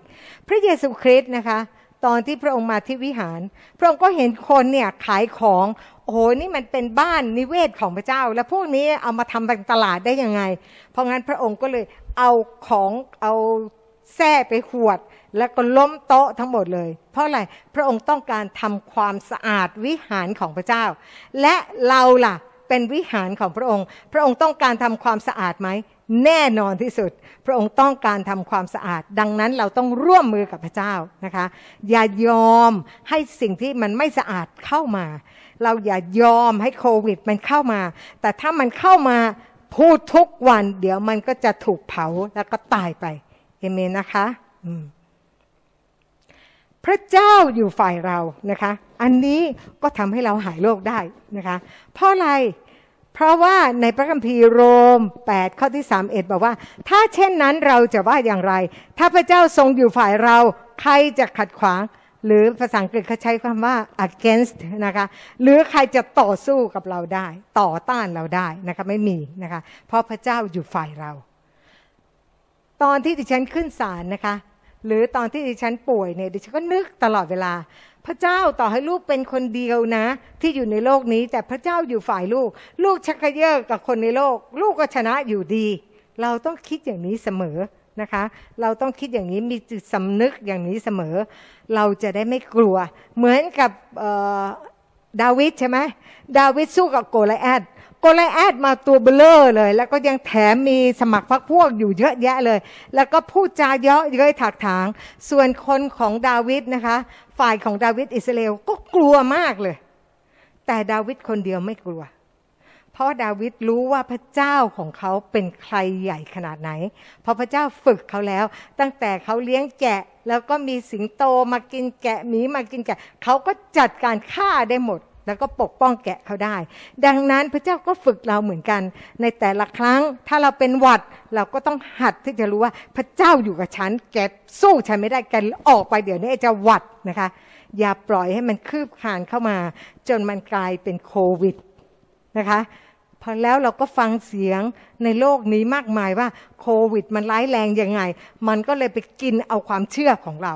พระเยซูคริสต์นะคะตอนที่พระองค์มาที่วิหาร พระองค์ก็เห็นคนเนี่ยขายของโอ้โหนี่มันเป็นบ้านนิเวศของพระเจ้า แล้วพวกนี้เอามาทำเป็นตลาดได้ยังไง เพราะงั้นพระองค์ก็เลยเอาของเอาแส้ไปขวด แล้วก็ล้มโต๊ะทั้งหมดเลย เพราะอะไรพระองค์ต้องการทำความสะอาดวิหารของพระเจ้า และเราล่ะ เป็นวิหารของพระองค์ พระองค์ต้องการทำความสะอาดไหม แน่นอนที่สุด พระองค์ต้องการทำความสะอาด ดังนั้นเราต้องร่วมมือกับพระเจ้านะคะ อย่ายอมให้สิ่งที่มันไม่สะอาดเข้ามา เราอย่ายอมให้โควิดมันเข้ามา แต่ถ้ามันเข้ามาพูดทุกวัน เดี๋ยวมันก็จะถูกเผาแล้วก็ตายไปเอเมนนะคะพระเจ้าอยู่ฝ่ายเรานะคะ อันนี้ก็ทำให้เราหายโรคได้นะคะ เพราะอะไร เพราะว่าในพระคัมภีร์โรม 8 ข้อที่ 3 เอ็ดบอกว่า ถ้าเช่นนั้นเราจะว่าอย่างไร ถ้าพระเจ้าทรงอยู่ฝ่ายเรา ใครจะขัดขวาง หรือภาษาอังกฤษเขาใช้คำว่า against นะคะ หรือใครจะต่อสู้กับเราได้ ต่อต้านเราได้นะคะไม่มีนะคะ เพราะพระเจ้าอยู่ฝ่ายเรา ตอนที่ดิฉันขึ้นศาลนะคะ หรือตอนที่ดิฉันป่วยเนี่ยดิฉันก็นึกตลอดเวลา พระเจ้าต่อให้ลูกเป็นคนเดียวนะ ที่อยู่ในโลกนี้ แต่พระเจ้าอยู่ฝ่ายลูก ลูกชักเย่อกับคนในโลก ลูกก็ชนะอยู่ดี เราต้องคิดอย่างนี้เสมอนะคะ เราต้องคิดอย่างนี้มีจิตสำนึกอย่างนี้เสมอ เราจะได้ไม่กลัว เหมือนกับดาวิดใช่ไหมดาวิดสู้กับโกลิอัท โกลิอัทมาตัวเบ้อเร่อเลย แล้วก็ยังแถมมีสมัครพรรคพวกอยู่เยอะแยะเลย แล้วก็พูดจาเยาะเย้ยถากถาง ส่วนคนของดาวิดนะคะ ฝ่ายของดาวิดอิสราเอลก็กลัวมากเลย แต่ดาวิดคนเดียวไม่กลัว เพราะดาวิดรู้ว่าพระเจ้าของเขาเป็นใครใหญ่ขนาดไหน เพราะพระเจ้าฝึกเขาแล้ว ตั้งแต่เขาเลี้ยงแกะ แล้วก็มีสิงโตมากินแกะหมีมากินแกะ เขาก็จัดการฆ่าได้หมด แล้วก็ปกป้องแกะเขาได้ ดังนั้นพระเจ้าก็ฝึกเราเหมือนกัน ในแต่ละครั้งถ้าเราเป็นหวัดเราก็ต้องหัดที่จะรู้ว่าพระเจ้าอยู่กับฉัน แกสู้ฉันไม่ได้แกออกไปเดี๋ยวนี้จะหวัดนะคะ อย่าปล่อยให้มันคืบคานเข้ามา จนมันกลายเป็นโควิดนะคะพอแล้วเราก็ฟังเสียงในโลกนี้มากมายว่าโควิดมันร้ายแรงยังไง มันก็เลยไปกินเอาความเชื่อของเรา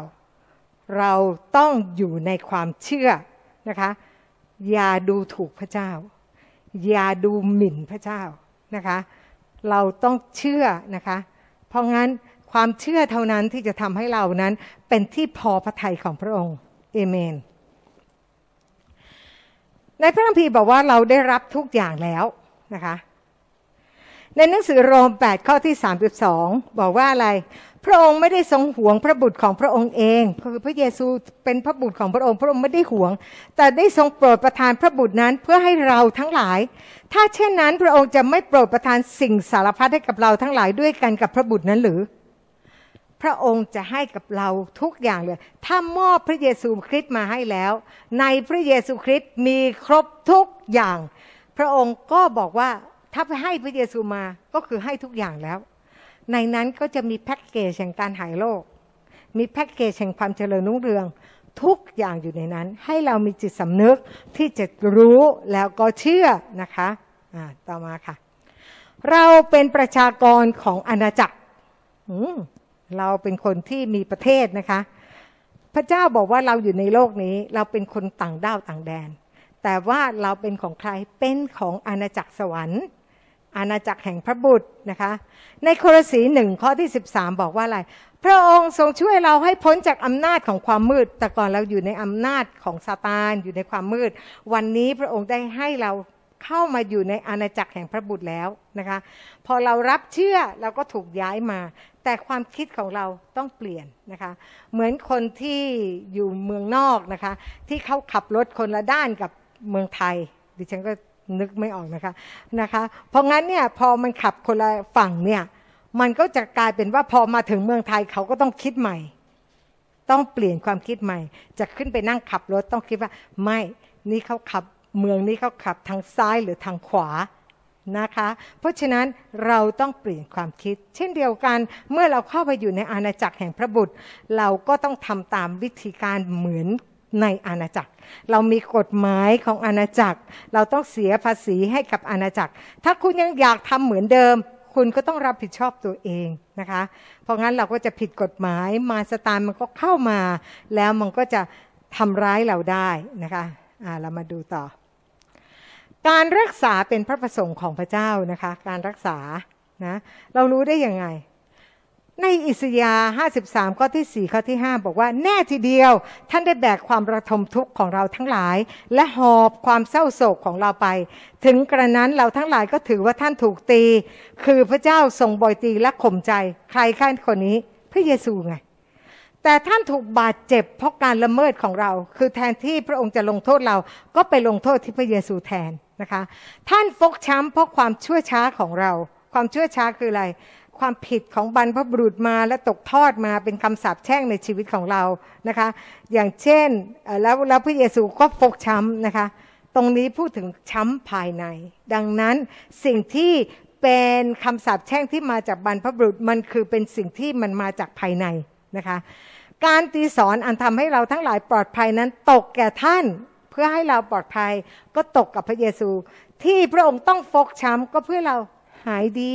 เราต้องอยู่ในความเชื่อนะคะ อย่าดูถูกพระเจ้า อย่าดูหมิ่นพระเจ้านะคะ เราต้องเชื่อนะคะ เพราะงั้นความเชื่อเท่านั้นที่จะทำให้เรานั้นเป็นที่พอพระทัยของพระองค์เอเมน ในพระคัมภีร์บอกว่าเราได้รับทุกอย่างแล้วนะคะ ในหนังสือโรม 8 ข้อที่ 32 บอกว่าอะไร พระองค์ไม่ได้ทรงหวงพระบุตรของพระองค์เองคือพระเยซูเป็นพระบุตรของพระองค์ พระองค์ไม่ได้หวง แต่ได้ทรงโปรดประทานพระบุตรนั้นเพื่อให้เราทั้งหลาย ถ้าเช่นนั้นพระองค์จะไม่โปรดประทานสิ่งสารพัดให้กับเราทั้งหลายด้วยกันกับพระบุตรนั้นหรือ พระองค์จะให้กับเราทุกอย่างเลย ถ้ามอบพระเยซูคริสต์มาให้แล้ว ในพระเยซูคริสต์มีครบทุกอย่าง พระองค์ก็บอกว่า ถ้าไปให้พระเยซูมาก็คือให้ทุกอย่างแล้ว ในนั้นก็จะมีแพ็กเกจแห่งการหายโรค มีแพ็กเกจแห่งความเจริญรุ่งเรือง ทุกอย่างอยู่ในนั้น ให้เรามีจิตสำนึกที่จะรู้แล้วก็เชื่อนะคะะต่อมาค่ะ เราเป็นประชากรของอาณาจักร เราเป็นคนที่มีประเทศนะคะ พระเจ้าบอกว่าเราอยู่ในโลกนี้ เราเป็นคนต่างด้าวต่างแดน แต่ว่าเราเป็นของใคร เป็นของอาณาจักรสวรรค์ อาณาจักรแห่งพระบุตรนะคะ ในโครสีหนึ่งข้อที่ 13 บอกว่าอะไร พระองค์ทรงช่วยเราให้พ้นจากอำนาจของความมืด แต่ก่อนเราอยู่ในอำนาจของซาตานอยู่ในความมืด วันนี้พระองค์ได้ให้เราเข้ามาอยู่ในอาณาจักรแห่งพระบุตรแล้วนะคะ พอเรารับเชื่อเราก็ถูกย้ายมา แต่ความคิดของเราต้องเปลี่ยนนะคะ เหมือนคนที่อยู่เมืองนอกนะคะ ที่เขาขับรถคนละด้านกับเมืองไทย ดิฉันก็ นึกไม่ออกนะคะนะคะ เพราะงั้นเนี่ยพอมันขับคนละฝั่งเนี่ยมันก็จะกลายเป็นว่าพอมาถึงเมืองไทยเขาก็ต้องคิดใหม่ ต้องเปลี่ยนความคิดใหม่ จะขึ้นไปนั่งขับรถต้องคิดว่าไม่นี่เขาขับเมืองนี้เขาขับทางซ้ายหรือทางขวานะคะ เพราะฉะนั้นเราต้องเปลี่ยนความคิด เช่นเดียวกันเมื่อเราเข้าไปอยู่ในอาณาจักรแห่งพระบุตร เราก็ต้องทำตามวิธีการเหมือน ในอาณาจักร เรามีกฎหมายของอาณาจักร เราต้องเสียภาษีให้กับอาณาจักร ถ้าคุณยังอยากทำเหมือนเดิม คุณก็ต้องรับผิดชอบตัวเองนะคะ เพราะงั้นเราก็จะผิดกฎหมายมาสตานมันก็เข้ามา แล้วมันก็จะทำร้ายเราได้นะคะะเรามาดูต่อ การรักษาเป็นพระประสงค์ของพระเจ้านะคะ การรักษานะเรารู้ได้ยังไง ในอิสยาห์53 ข้อที่ 4 ข้อที่ 5 บอกว่าแน่ทีเดียว ท่านได้แบกความระทมทุกข์ของเราทั้งหลาย และหอบความเศร้าโศกของเราไป ถึงกระนั้นเราทั้งหลายก็ถือว่าท่านถูกตี คือพระเจ้าทรงบ่อยตีและข่มใจ ใครขั้นคนนี้ พระเยซูไง แต่ท่านถูกบาดเจ็บเพราะการละเมิดของเรา คือแทนที่พระองค์จะลงโทษเราก็ไปลงโทษที่พระเยซูแทนนะคะ ท่านฟกช้ำเพราะความชั่วช้าของเรา ความชั่วช้าคืออะไร ความผิดของบรรพบุรุษมาและตกทอดมาเป็นคำสาปแช่งในชีวิตของเรานะคะ อย่างเช่นแล้วแล้วพระเยซูก็ฟกช้ำนะคะ ตรงนี้พูดถึงช้ำภายใน ดังนั้นสิ่งที่เป็นคำสาปแช่งที่มาจากบรรพบุรุษมันคือเป็นสิ่งที่มันมาจากภายในนะคะ การตีสอนอันทำให้เราทั้งหลายปลอดภัยนั้นตกแก่ท่านเพื่อให้เราปลอดภัยก็ตกกับพระเยซู ที่พระองค์ต้องฟกช้ำก็เพื่อเราหายดี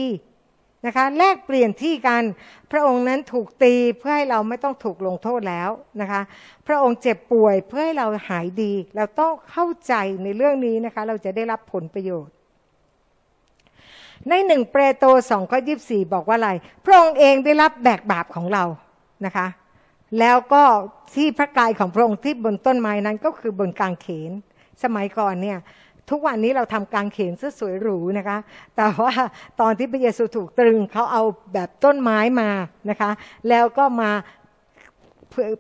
นะคะแลกเปลี่ยนที่กันพระองค์นั้นถูกตีเพื่อให้เราไม่ต้องถูกลงโทษแล้วนะคะพระองค์เจ็บป่วยเพื่อให้เราหายดี เราต้องเข้าใจในเรื่องนี้นะคะเราจะได้รับผลประโยชน์ ในหนึ่งเปโตสองข้อยีบสี่บอกว่าอะไร พระองค์เองได้รับแบกบาปของเรานะคะแล้วก็ที่พระกายของพระองค์ที่บนต้นไม้นั้นก็คือบนกางเขน สมัยก่อนเนี่ย ทุกวันนี้เราทำกางเขนเสวยหรูนะคะ แต่ว่าตอนที่พระเยซูถูกตรึงเขาเอาแบบต้นไม้มานะคะ แล้วก็มา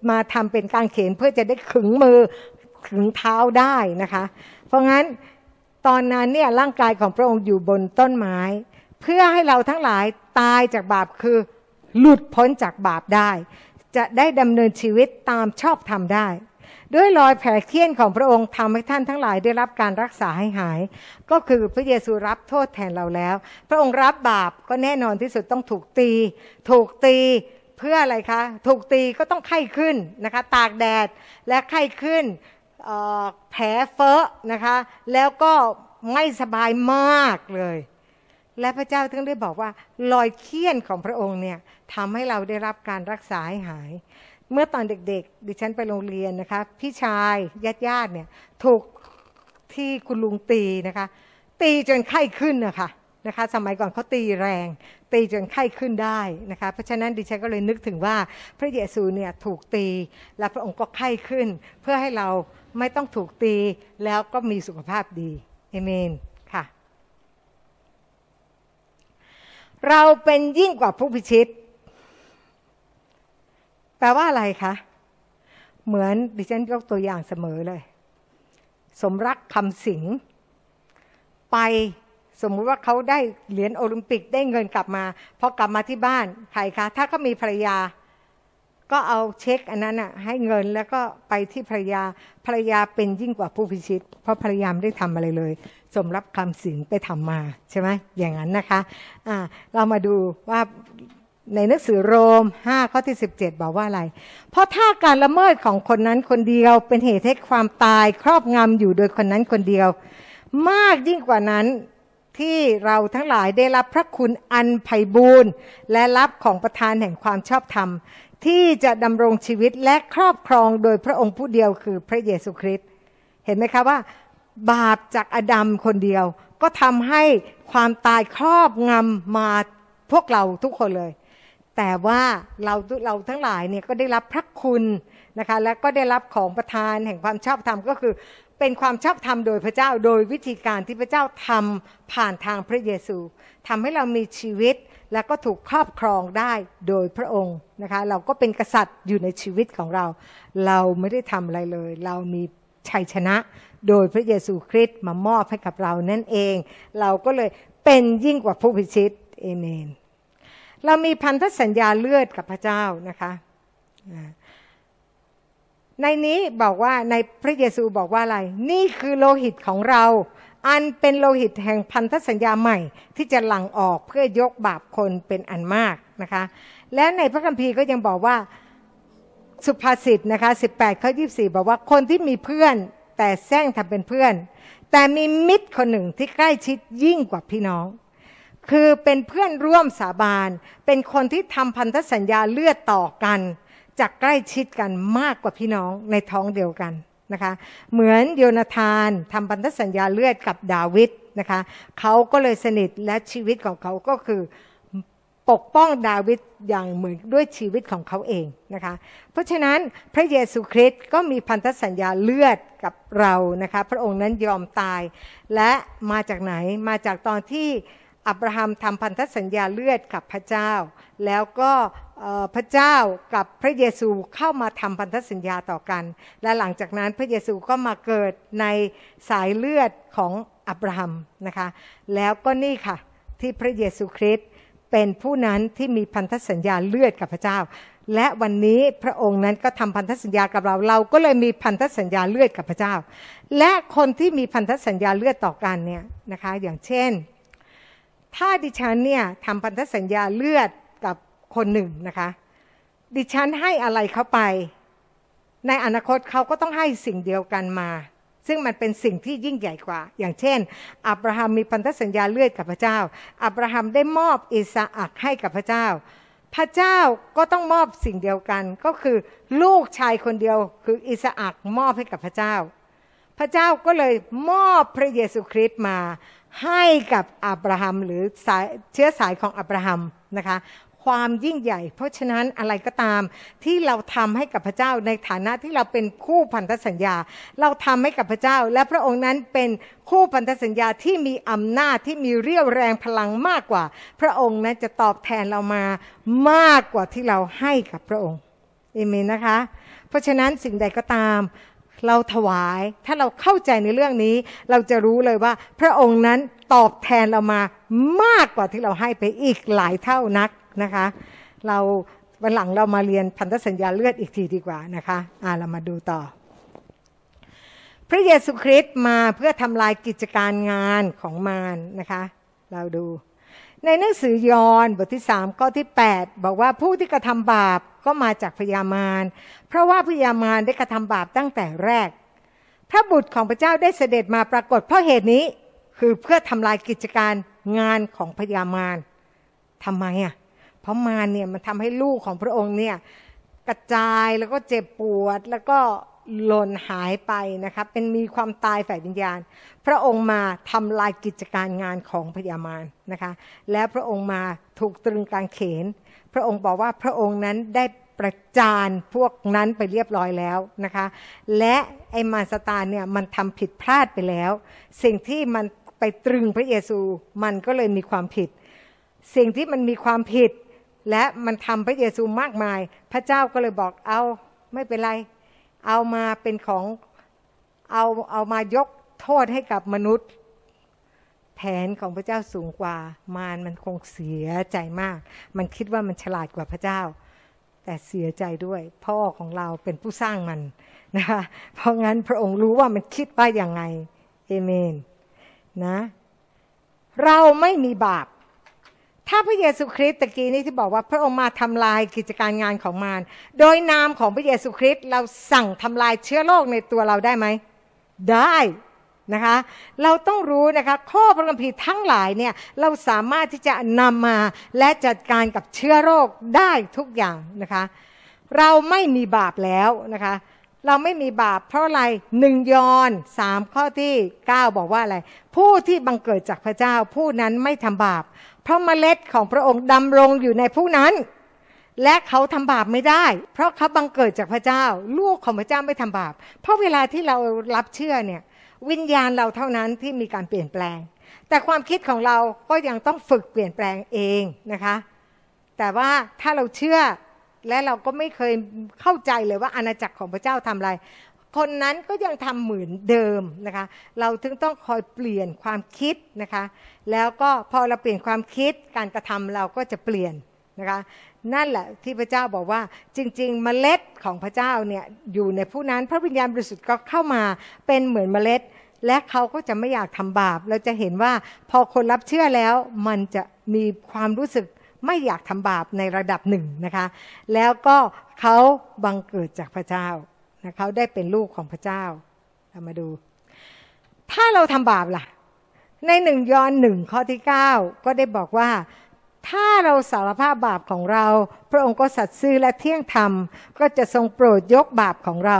มาทำเป็นกางเขนเพื่อจะได้ขึงมือขึงเท้าได้นะคะ เพราะงั้นตอนนั้นเนี่ยร่างกายของพระองค์อยู่บนต้นไม้ เพื่อให้เราทั้งหลายตายจากบาปคือหลุดพ้นจากบาปได้ จะได้ดำเนินชีวิตตามชอบธรรมได้ ด้วยรอยแผลเคี้ยนของพระองค์ทำให้ท่านทั้งหลายได้รับการรักษาให้หาย ก็คือพระเยซูรับโทษแทนเราแล้ว พระองค์รับบาปก็แน่นอนที่สุดต้องถูกตี ถูกตีเพื่ออะไรคะ ถูกตีก็ต้องไข้ขึ้นนะคะ ตากแดดและไข้ขึ้นแผลเฟอะนะคะ แล้วก็ไม่สบายมากเลย และพระเจ้าถึงได้บอกว่า รอยเคี้ยนของพระองค์เนี่ยทำให้เราได้รับการรักษาให้หาย เมื่อตอนเด็กๆ ดิฉันไปโรงเรียนนะคะ พี่ชายญาติญาติเนี่ยถูกที่คุณลุงตีนะคะ ตีจนไข้ขึ้นนะคะนะคะ สมัยก่อนเขาตีแรง ตีจนไข้ขึ้นได้นะคะ เพราะฉะนั้นดิฉันก็เลยนึกถึงว่าพระเยซูเนี่ยถูกตีและพระองค์ก็ไข้ขึ้น เพื่อให้เราไม่ต้องถูกตีแล้วก็มีสุขภาพดีเอเมนค่ะ เราเป็นยิ่งกว่าผู้พิชิต ลว่าอะไรคะ เหมือนดิฉันยกตัวอย่างเสมอเลย สมรักคำสิง ไปสมมุติว่าเขาได้เหรียญโอลิมปิกได้เงินกลับมาพอกลับมาที่บ้านใครคะถ้าเขามีภรรยา ก็เอาเช็คอันนั้นอะให้เงินแล้วก็ไปที่ภรรยาภรรยาเป็นยิ่งกว่าผู้พิชิต เพราะภรรยาไม่ได้ทำอะไรเลย สมรับคำสินไปทำมาใช่ไหมอย่างนั้นนะคะะเรามาดูว่า ในหนังสือโรม5ข้อที่ 17 บอกว่าอะไร เพราะถ้าการละเมิดของคนนั้นคนเดียวเป็นเหตุให้ความตายครอบงำอยู่โดยคนนั้นคนเดียว มากยิ่งกว่านั้นที่เราทั้งหลายได้รับพระคุณอันไพ่บูรณ์และรับของประทานแห่งความชอบธรรม ที่จะดำรงชีวิตและครอบครองโดยพระองค์ผู้เดียวคือพระเยซูคริสต์เห็นไหมคะว่า บาปจากอดัมคนเดียว ก็ทำให้ความตายครอบงำมาพวกเราทุกคนเลย แต่ว่าเราเราทั้งหลายเนี่ยก็ได้รับพระคุณนะคะและก็ได้รับของประทานแห่งความชอบธรรมก็คือ เป็นความชอบธรรมโดยพระเจ้าโดยวิธีการที่พระเจ้าทำผ่านทางพระเยซูทำให้เรามีชีวิตและก็ถูกครอบครองได้โดยพระองค์นะคะเราก็เป็นกษัตริย์อยู่ในชีวิตของเรา เราไม่ได้ทำอะไรเลย เรามีชัยชนะ โดยพระเยซูคริสต์มามอบให้กับเรานั่นเอง เราก็เลยเป็นยิ่งกว่าผู้พิชิตเอเมน เรามีพันธสัญญาเลือดกับพระเจ้านะคะในนี้บอกว่าในพระเยซูบอกว่าอะไร นี่คือโลหิตของเรา อันเป็นโลหิตแห่งพันธสัญญาใหม่ ที่จะหลั่งออกเพื่อยกบาปคนเป็นอันมากนะคะ และในพระคัมภีร์ก็ยังบอกว่าสุภาษิตนะคะ18ข้อ24 บอกว่าคนที่มีเพื่อนแต่แซงทำเป็นเพื่อน แต่มีมิตรคนหนึ่งที่ใกล้ชิดยิ่งกว่าพี่น้อง คือเป็นเพื่อนร่วมสาบาน เป็นคนที่ทำพันธสัญญาเลือดต่อกันจะใกล้ชิดกันมากกว่าพี่น้องในท้องเดียวกันนะคะ เหมือนโยนาธานทำพันธสัญญาเลือดกับดาวิดนะคะเขาก็เลยสนิทและชีวิตของเขาก็คือปกป้องดาวิดอย่างเหมือนด้วยชีวิตของเขาเองนะคะ เพราะฉะนั้นพระเยซูคริสต์ก็มีพันธสัญญาเลือดกับเรานะคะ พระองค์นั้นยอมตายและมาจากไหนมาจากตอนที่ อับราฮัมทำพันธสัญญาเลือดกับพระเจ้า แล้วก็พระเจ้ากับพระเยซูเข้ามาทำพันธสัญญาต่อกัน และหลังจากนั้นพระเยซูก็มาเกิดในสายเลือดของอับราฮัมนะคะ แล้วก็นี่ค่ะที่พระเยซูคริสต์เป็นผู้นั้นที่มีพันธสัญญาเลือดกับพระเจ้า และวันนี้พระองค์นั้นก็ทำพันธสัญญากับเรา เราก็เลยมีพันธสัญญาเลือดกับพระเจ้า และคนที่มีพันธสัญญาเลือดต่อกันเนี่ยนะคะ อย่างเช่น ถ้าดิฉันเนี่ยทำพันธสัญญาเลือดกับคนหนึ่งนะคะ ดิฉันให้อะไรเขาไป ในอนาคตเขาก็ต้องให้สิ่งเดียวกันมา ซึ่งมันเป็นสิ่งที่ยิ่งใหญ่กว่า อย่างเช่น อับราฮัมมีพันธสัญญาเลือดกับพระเจ้า อับราฮัมได้มอบอิสอักให้กับพระเจ้า พระเจ้าก็ต้องมอบสิ่งเดียวกัน ก็คือลูกชายคนเดียว คืออิสอักมอบให้กับพระเจ้า พระเจ้าก็เลยมอบพระเยซูคริสต์มา ให้กับอับราฮัมหรือเชื้อสายของอับราฮัมนะคะความยิ่งใหญ่ เพราะฉะนั้นอะไรก็ตามที่เราทำให้กับพระเจ้าในฐานะที่เราเป็นคู่พันธสัญญา เราทำให้กับพระเจ้า และพระองค์นั้นเป็นคู่พันธสัญญาที่มีอำนาจที่มีเรี่ยวแรงพลังมากกว่า พระองค์นั้นจะตอบแทนเรามามากกว่าที่เราให้กับพระองค์เอเมนนะคะ เพราะฉะนั้นสิ่งใดก็ตาม เราถวาย ถ้าเราเข้าใจในเรื่องนี้ เราจะรู้เลยว่า พระองค์นั้นตอบแทนเรามามากกว่าที่เราให้ไปอีกหลายเท่านักนะคะ เราวันหลังเรามาเรียนพันธสัญญาเลือดอีกทีดีกว่านะคะอ่าเรามาดูต่อ พระเยซูคริสต์มาเพื่อทำลายกิจการงานของมารนนะคะ เราดู ในหนังสือยอห์นบทที่3ข้อที่ 8 บอกว่าผู้ที่กระทำบาป ก็มาจากพยามาร เพราะว่าพยามารได้กระทำบาปตั้งแต่แรก พระบุตรของพระเจ้าได้เสด็จมาปรากฏเพราะเหตุนี้คือเพื่อทำลายกิจการงานของพยามารทำไมอะเพราะมารเนี่ยมันทำให้ลูกของพระองค์เนี่ยกระจายแล้วก็เจ็บปวดแล้วก็หล่นหายไปนะครับเป็นมีความตายฝ่ายวิญญาณ พระองค์มาทำลายกิจการงานของพญามารนะคะ แล้วพระองค์มาถูกตรึงกางเขน พระองค์บอกว่าพระองค์นั้นได้ประจานพวกนั้นไปเรียบร้อยแล้วนะคะ และไอ้มารสตาเนี่ยมันทำผิดพลาดไปแล้ว สิ่งที่มันไปตรึงพระเยซู มันก็เลยมีความผิด สิ่งที่มันมีความผิด และมันทำพระเยซูมากมาย พระเจ้าก็เลยบอกเอาไม่เป็นไร เอามาเป็นของเอาเอามายกโทษให้กับมนุษย์ แผนของพระเจ้าสูงกว่ามารมันคงเสียใจมาก มันคิดว่ามันฉลาดกว่าพระเจ้า แต่เสียใจด้วย พ่อของเราเป็นผู้สร้างมันนะคะเพราะงั้นพระองค์รู้ว่ามันคิดว่าอย่างไงเอเมนนะเราไม่มีบาป ถ้าพระเยซูคริสต์ตะกี้นี้ที่บอกว่าพระองค์มาทำลายกิจการงานของมาร โดยนามของพระเยซูคริสต์เราสั่งทำลายเชื้อโรคในตัวเราได้ไหม ได้ นะคะ เราต้องรู้นะคะข้อพระคัมภีร์ทั้งหลายเนี่ยเราสามารถที่จะนำมาและจัดการกับเชื้อโรคได้ทุกอย่างนะคะ เราไม่มีบาปแล้วนะคะ เราไม่มีบาปเพราะอะไรหนึ่งยอนสามข้อที่เก้าบอกว่าอะไร ผู้ที่บังเกิดจากพระเจ้า ผู้นั้นไม่ทำบาป เพราะเมล็ดของพระองค์ดำรงอยู่ในผู้นั้นและเขาทำบาปไม่ได้ เพราะเขาบังเกิดจากพระเจ้า ลูกของพระเจ้าไม่ทำบาป เพราะเวลาที่เรารับเชื่อเนี่ย วิญญาณเราเท่านั้นที่มีการเปลี่ยนแปลง แต่ความคิดของเราก็ยังต้องฝึกเปลี่ยนแปลงเองนะคะ แต่ว่าถ้าเราเชื่อและเราก็ไม่เคยเข้าใจเลยว่าอาณาจักรของพระเจ้าทำอะไร คนนั้นก็ยังทำเหมือนเดิมนะคะ เราถึงต้องคอยเปลี่ยนความคิดนะคะ แล้วก็พอเราเปลี่ยนความคิดการกระทำเราก็จะเปลี่ยนนะคะนั่นแหละที่พระเจ้าบอกว่าจริง ๆ เมล็ดของพระเจ้าเนี่ยอยู่ในผู้นั้นพระวิญญาณบริสุทธิ์ก็เข้ามาเป็นเหมือนเมล็ด และเขาก็จะไม่อยากทำบาป เราจะเห็นว่าพอคนรับเชื่อแล้วมันจะมีความรู้สึกไม่อยากทำบาปในระดับหนึ่งนะคะ แล้วก็เขาบังเกิดจากพระเจ้านะเขาได้เป็นลูกของพระเจ้าเรามาดู ถ้าเราทำบาปล่ะ ในหนึ่งยอนหนึ่งข้อที่ 9 ก็ได้บอกว่าถ้าเราสารภาพบาปของเรา พระองค์ก็สัตย์ซื่อและเที่ยงธรรม ก็จะทรงโปรดยกบาปของเรา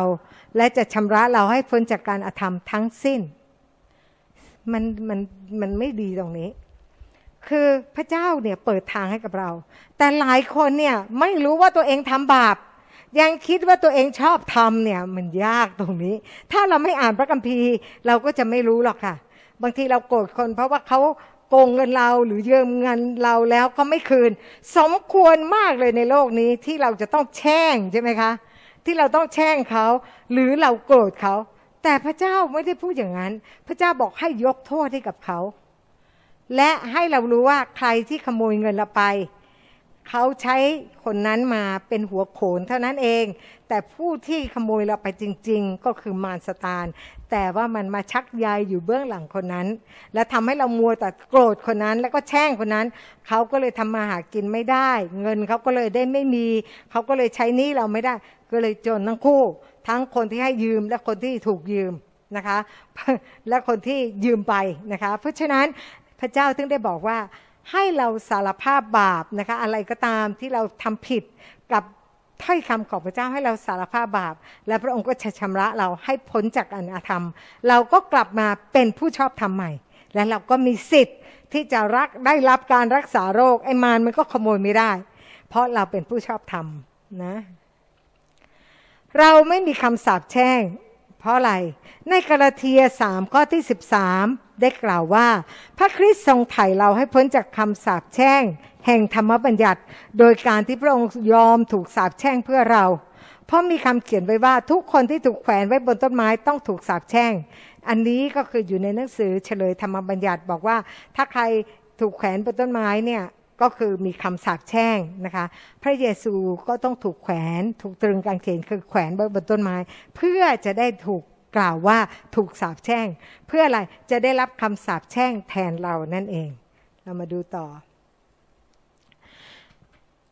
และจะชำระเราให้พ้นจากการอธรรมทั้งสิ้น มันมันมันไม่ดีตรงนี้ คือพระเจ้าเนี่ยเปิดทางให้กับเรา แต่หลายคนเนี่ยไม่รู้ว่าตัวเองทำบาป ยังคิดว่าตัวเองชอบทำเนี่ยมันยากตรงนี้ ถ้าเราไม่อ่านพระคัมภีร์ เราก็จะไม่รู้หรอกค่ะ บางทีเราโกรธคนเพราะว่าเขาโกงเงินเราหรือยืมเงินเราแล้วก็ไม่คืน สมควรมากเลยในโลกนี้ที่เราจะต้องแช่งใช่ไหมคะ ที่เราต้องแช่งเขาหรือเราโกรธเขา แต่พระเจ้าไม่ได้พูดอย่างนั้น พระเจ้าบอกให้ยกโทษให้กับเขา และให้เรารู้ว่าใครที่ขโมยเงินเราไป เขาใช้คนนั้นมาเป็นหัวโขนเท่านั้นเอง แต่ผู้ที่ขโมยเราไปจริง ๆ ก็คือมารสตานแต่ว่ามันมาชักใยอยู่เบื้องหลังคนนั้น และทำให้เรามัวแต่โกรธคนนั้น แล้วก็แช่งคนนั้น เขาก็เลยทำมาหากินไม่ได้ เงินเขาก็เลยได้ไม่มี เขาก็เลยใช้หนี้เราไม่ได้ ก็เลยจนทั้งคู่ ทั้งคนที่ให้ยืมและคนที่ถูกยืมนะคะ และคนที่ยืมไปนะคะ เพราะฉะนั้นพระเจ้าถึงได้บอกว่าให้เราสารภาพบาปนะคะอะไรก็ตามที่เราทำผิด ถ้อยคำของพระเจ้าให้เราสารภาพบาป และพระองค์ก็จะชำระเราให้พ้นจากอนาธรรม เราก็กลับมาเป็นผู้ชอบธรรมใหม่ และเราก็มีสิทธิ์ที่จะรักได้รับการรักษาโรคไอ้มารมันก็ขโมยไม่ได้ เพราะเราเป็นผู้ชอบธรรมนะ เราไม่มีคำสาปแช่ง เพราะอะไร ในกาลาเทียสามข้อที่ 13 ได้กล่าวว่า พระคริสต์ทรงไถ่เราให้พ้นจากคำสาปแช่ง แห่งธรรมบัญญัติ โดยการที่พระองค์ยอมถูกสาปแช่งเพื่อเรา เพราะมีคำเขียนไว้ว่าทุกคนที่ถูกแขวนไว้บนต้นไม้ต้องถูกสาปแช่ง อันนี้ก็คืออยู่ในหนังสือเฉลยธรรมบัญญัติบอกว่าถ้าใครถูกแขวนบนต้นไม้เนี่ยก็คือมีคำสาปแช่งนะคะ พระเยซูก็ต้องถูกแขวน ถูกตรึงกางเขนคือแขวนบนต้นไม้ เพื่อจะได้ถูกกล่าวว่าถูกสาปแช่ง เพื่ออะไรจะได้รับคำสาปแช่งแทนเรานั่นเอง เรามาดูต่อ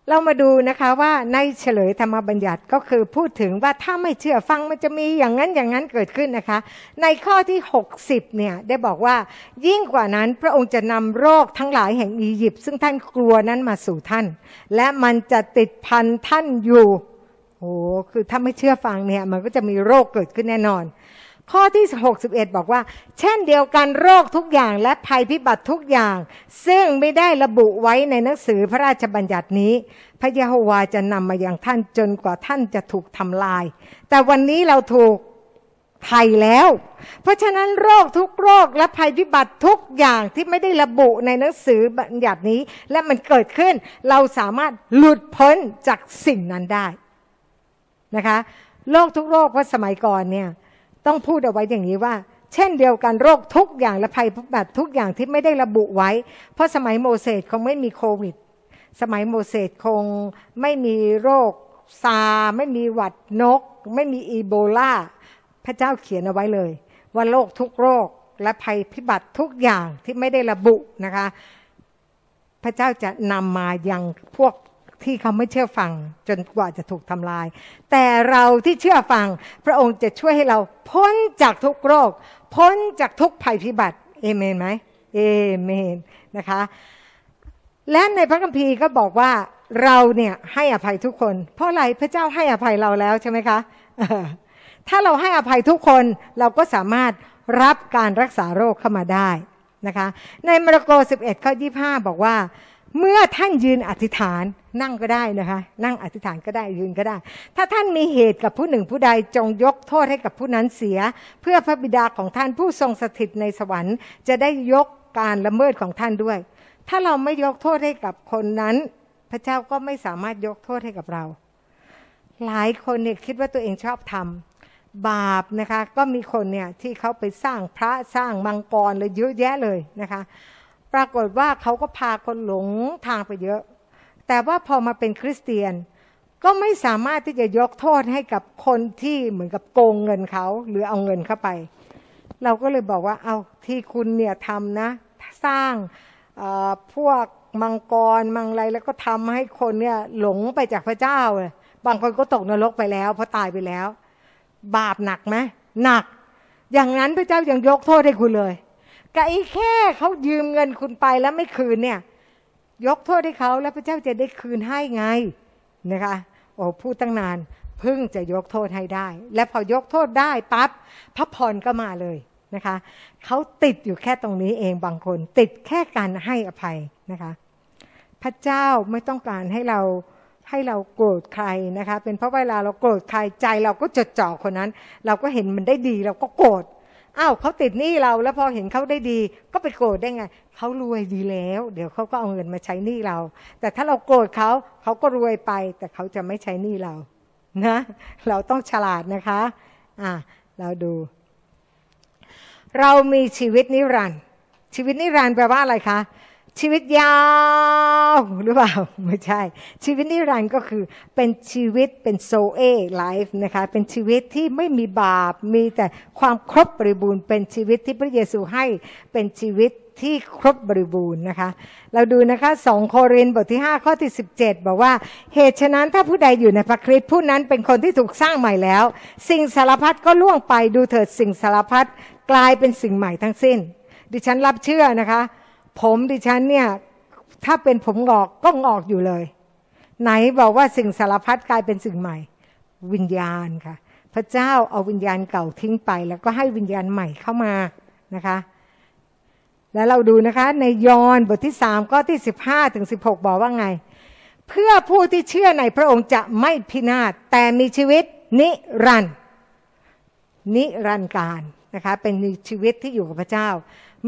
เรามาดูนะคะว่าในเฉลยธรรมบัญญัติก็คือพูดถึงว่าถ้าไม่เชื่อฟังมันจะมีอย่างนั้นอย่างนั้นเกิดขึ้นนะคะ ในข้อที่ 60เนี่ยได้บอกว่ายิ่งกว่านั้นพระองค์จะนำโรคทั้งหลายแห่งอียิปต์ซึ่งท่านกลัวนั้นมาสู่ท่าน และมันจะติดพันท่านอยู่โอ้คือถ้าไม่เชื่อฟังเนี่ยมันก็จะมีโรคเกิดขึ้นแน่นอน ข้อที่ 61 บอกว่า เช่นเดียวกันโรคทุกอย่างและภัยพิบัติทุกอย่าง ซึ่งไม่ได้ระบุไว้ในหนังสือพระราชบัญญัตินี้ พระยะโฮวาจะนำมาอย่างท่านจนกว่าท่านจะถูกทำลาย แต่วันนี้เราถูกไถ่แล้ว เพราะฉะนั้นโรคทุกโรคและภัยพิบัติทุกอย่างที่ไม่ได้ระบุในหนังสือบัญญัตินี้ และมันเกิดขึ้น เราสามารถหลุดพ้นจากสิ่งนั้นได้นะคะโรคทุกโรคเพราะสมัยก่อนเนี่ย ต้องพูดเอาไว้อย่างนี้ว่า เช่นเดียวกันโรคทุกอย่างและภัยพิบัติทุกอย่างที่ไม่ได้ระบุไว้ เพราะสมัยโมเสสคงไม่มีโควิด สมัยโมเสสคงไม่มีโรคซา ไม่มีหวัดนก ไม่มีอีโบลาพระเจ้าเขียนเอาไว้เลย ว่าโรคทุกโรคและภัยพิบัติทุกอย่างที่ไม่ได้ระบุนะคะ พระเจ้าจะนำมายังพวก ที่เขาไม่เชื่อฟังจนกว่าจะถูกทำลาย แต่เราที่เชื่อฟัง พระองค์จะช่วยให้เราพ้นจากทุกโรค พ้นจากทุกภัยพิบัติเอเมนไหมเอเมนนะคะและในพระคัมภีร์ก็บอกว่าเราเนี่ยให้อภัยทุกคน เพราะอะไรพระเจ้าให้อภัยเราแล้วใช่ไหมคะถ้าเราให้อภัยทุกคนเราก็สามารถรับการรักษาโรคเข้ามาได้นะคะในมาระโก 11 ข้อ 25 บอกว่า เมื่อท่านยืนอธิษฐาน นั่งก็ได้นะคะ นั่งอธิษฐานก็ได้ยืนก็ได้ ถ้าท่านมีเหตุกับผู้หนึ่งผู้ใดจงยกโทษให้กับผู้นั้นเสีย เพื่อพระบิดาของท่านผู้ทรงสถิตในสวรรค์ จะได้ยกการละเมิดของท่านด้วย ถ้าเราไม่ยกโทษให้กับคนนั้น พระเจ้าก็ไม่สามารถยกโทษให้กับเรา หลายคนเนี่ยคิดว่าตัวเองชอบทำบาปนะคะ ก็มีคนเนี่ยที่เขาไปสร้างพระสร้างมังกรเลยเยอะแยะเลยนะคะ ปรากฏว่าเขาก็พาคนหลงทางไปเยอะ แต่ว่าพอมาเป็นคริสเตียนก็ไม่สามารถที่จะยกโทษให้กับคนที่เหมือนกับโกงเงินเขาหรือเอาเงินเข้าไป เราก็เลยบอกว่าเอาที่คุณเนี่ยทำนะ สร้างพวกมังกรมังไรแล้วก็ทำให้คนเนี่ยหลงไปจากพระเจ้า บางคนก็ตกนรกไปแล้วเพราะตายไปแล้ว บาปหนักไหมหนัก อย่างนั้นพระเจ้ายังยกโทษให้คุณเลยกไอ้แค่เขายืมเงินคุณไปแล้วไม่คืนเนี่ย ยกโทษให้เขาแล้วพระเจ้าจะได้คืนให้ไงนะคะโอ้พูดตั้งนานเพิ่งจะยกโทษให้ได้ และพอยกโทษได้ปั๊บพระพรก็มาเลยนะคะเขาติดอยู่แค่ตรงนี้เองบางคน ติดแค่การให้อภัยนะคะ พระเจ้าไม่ต้องการให้เราให้เราโกรธใครนะคะ เป็นเพราะเวลาเราโกรธใครใจเราก็จดจ่อคนนั้น เราก็เห็นมันได้ดีเราก็โกรธ อ้าวเขาติดหนี้เราแล้วพอเห็นเขาได้ดี ก็ไปโกรธได้ไงเขารวยดีแล้ว เดี๋ยวเขาก็เอาเงินมาใช้หนี้เรา แต่ถ้าเราโกรธเขาเขาก็รวยไป แต่เขาจะไม่ใช้หนี้เรานะเราต้องฉลาดนะคะอะเราดู เรามีชีวิตนิรันดร์ชีวิตนิรันดร์แปลว่าอะไรคะ ชีวิตยาวหรือเปล่า ไม่ใช่ ชีวิตนิรันดร์ก็คือเป็นชีวิตเป็น Zoe life นะคะเป็นชีวิตที่ไม่มีบาป มีแต่ความครบบริบูรณ์ เป็นชีวิตที่พระเยซูให้เป็นชีวิตที่ครบบริบูรณ์นะคะ เราดูนะคะสองโครินธ์บทที่ 5 ข้อที่ 17 บอกว่า เหตุฉะนั้นถ้าผู้ใดอยู่ในพระคริสต์ผู้นั้นเป็นคนที่ถูกสร้างใหม่แล้ว สิ่งสารพัดก็ล่วงไปดูเถิดสิ่งสารพัดกลายเป็นสิ่งใหม่ทั้งสิ้น ดิฉันรับเชื่อนะคะ ผมดิฉันเนี่ย ถ้าเป็นผมงอกก็งอกอยู่เลย ไหนบอกว่าสิ่งสารพัดกลายเป็นสิ่งใหม่ วิญญาณค่ะ พระเจ้าเอาวิญญาณเก่าทิ้งไป แล้วก็ให้วิญญาณใหม่เข้ามานะคะ แล้วเราดูนะคะ ในยอห์นบทที่สามข้อที่สิบห้าถึงสิบหกบอกว่าไง เพื่อผู้ที่เชื่อในพระองค์จะไม่พินาศแต่มีชีวิตนิรันดร์นิรันดร์การนะคะเป็นชีวิตที่อยู่กับพระเจ้า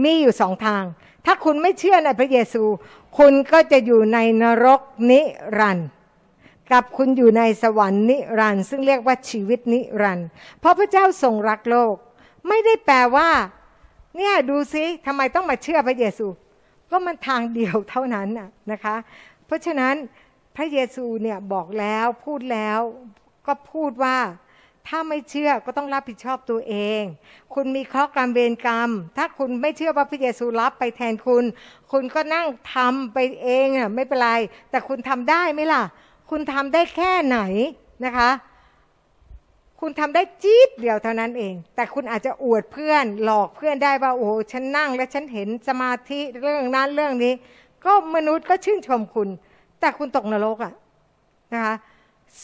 มีอยู่สองทาง ถ้าคุณไม่เชื่อในพระเยซู คุณก็จะอยู่ในนรกนิรันดร์กับคุณอยู่ในสวรรค์นิรันดร์ซึ่งเรียกว่าชีวิตนิรันดร์เพราะพระเจ้าทรงรักโลก ไม่ได้แปลว่า เนี่ยดูซิทำไมต้องมาเชื่อพระเยซู ก็มันทางเดียวเท่านั้นน่ะนะคะ เพราะฉะนั้นพระเยซูเนี่ยบอกแล้วพูดแล้วก็พูดว่า ถ้าไม่เชื่อก็ต้องรับผิดชอบตัวเอง คุณมีข้อกรรมเวรกรรม ถ้าคุณไม่เชื่อว่าพระเยซูรับไปแทนคุณ คุณก็นั่งทำไปเองอะไม่เป็นไร แต่คุณทำได้ไหมล่ะ คุณทำได้แค่ไหนนะคะ คุณทำได้จี๊ดเดียวเท่านั้นเอง แต่คุณอาจจะอวดเพื่อน หลอกเพื่อนได้ว่าโอ้ฉันนั่งและฉันเห็นสมาธิเรื่องนั้นเรื่องนี้ ก็มนุษย์ก็ชื่นชมคุณ แต่คุณตกนรกอะนะคะ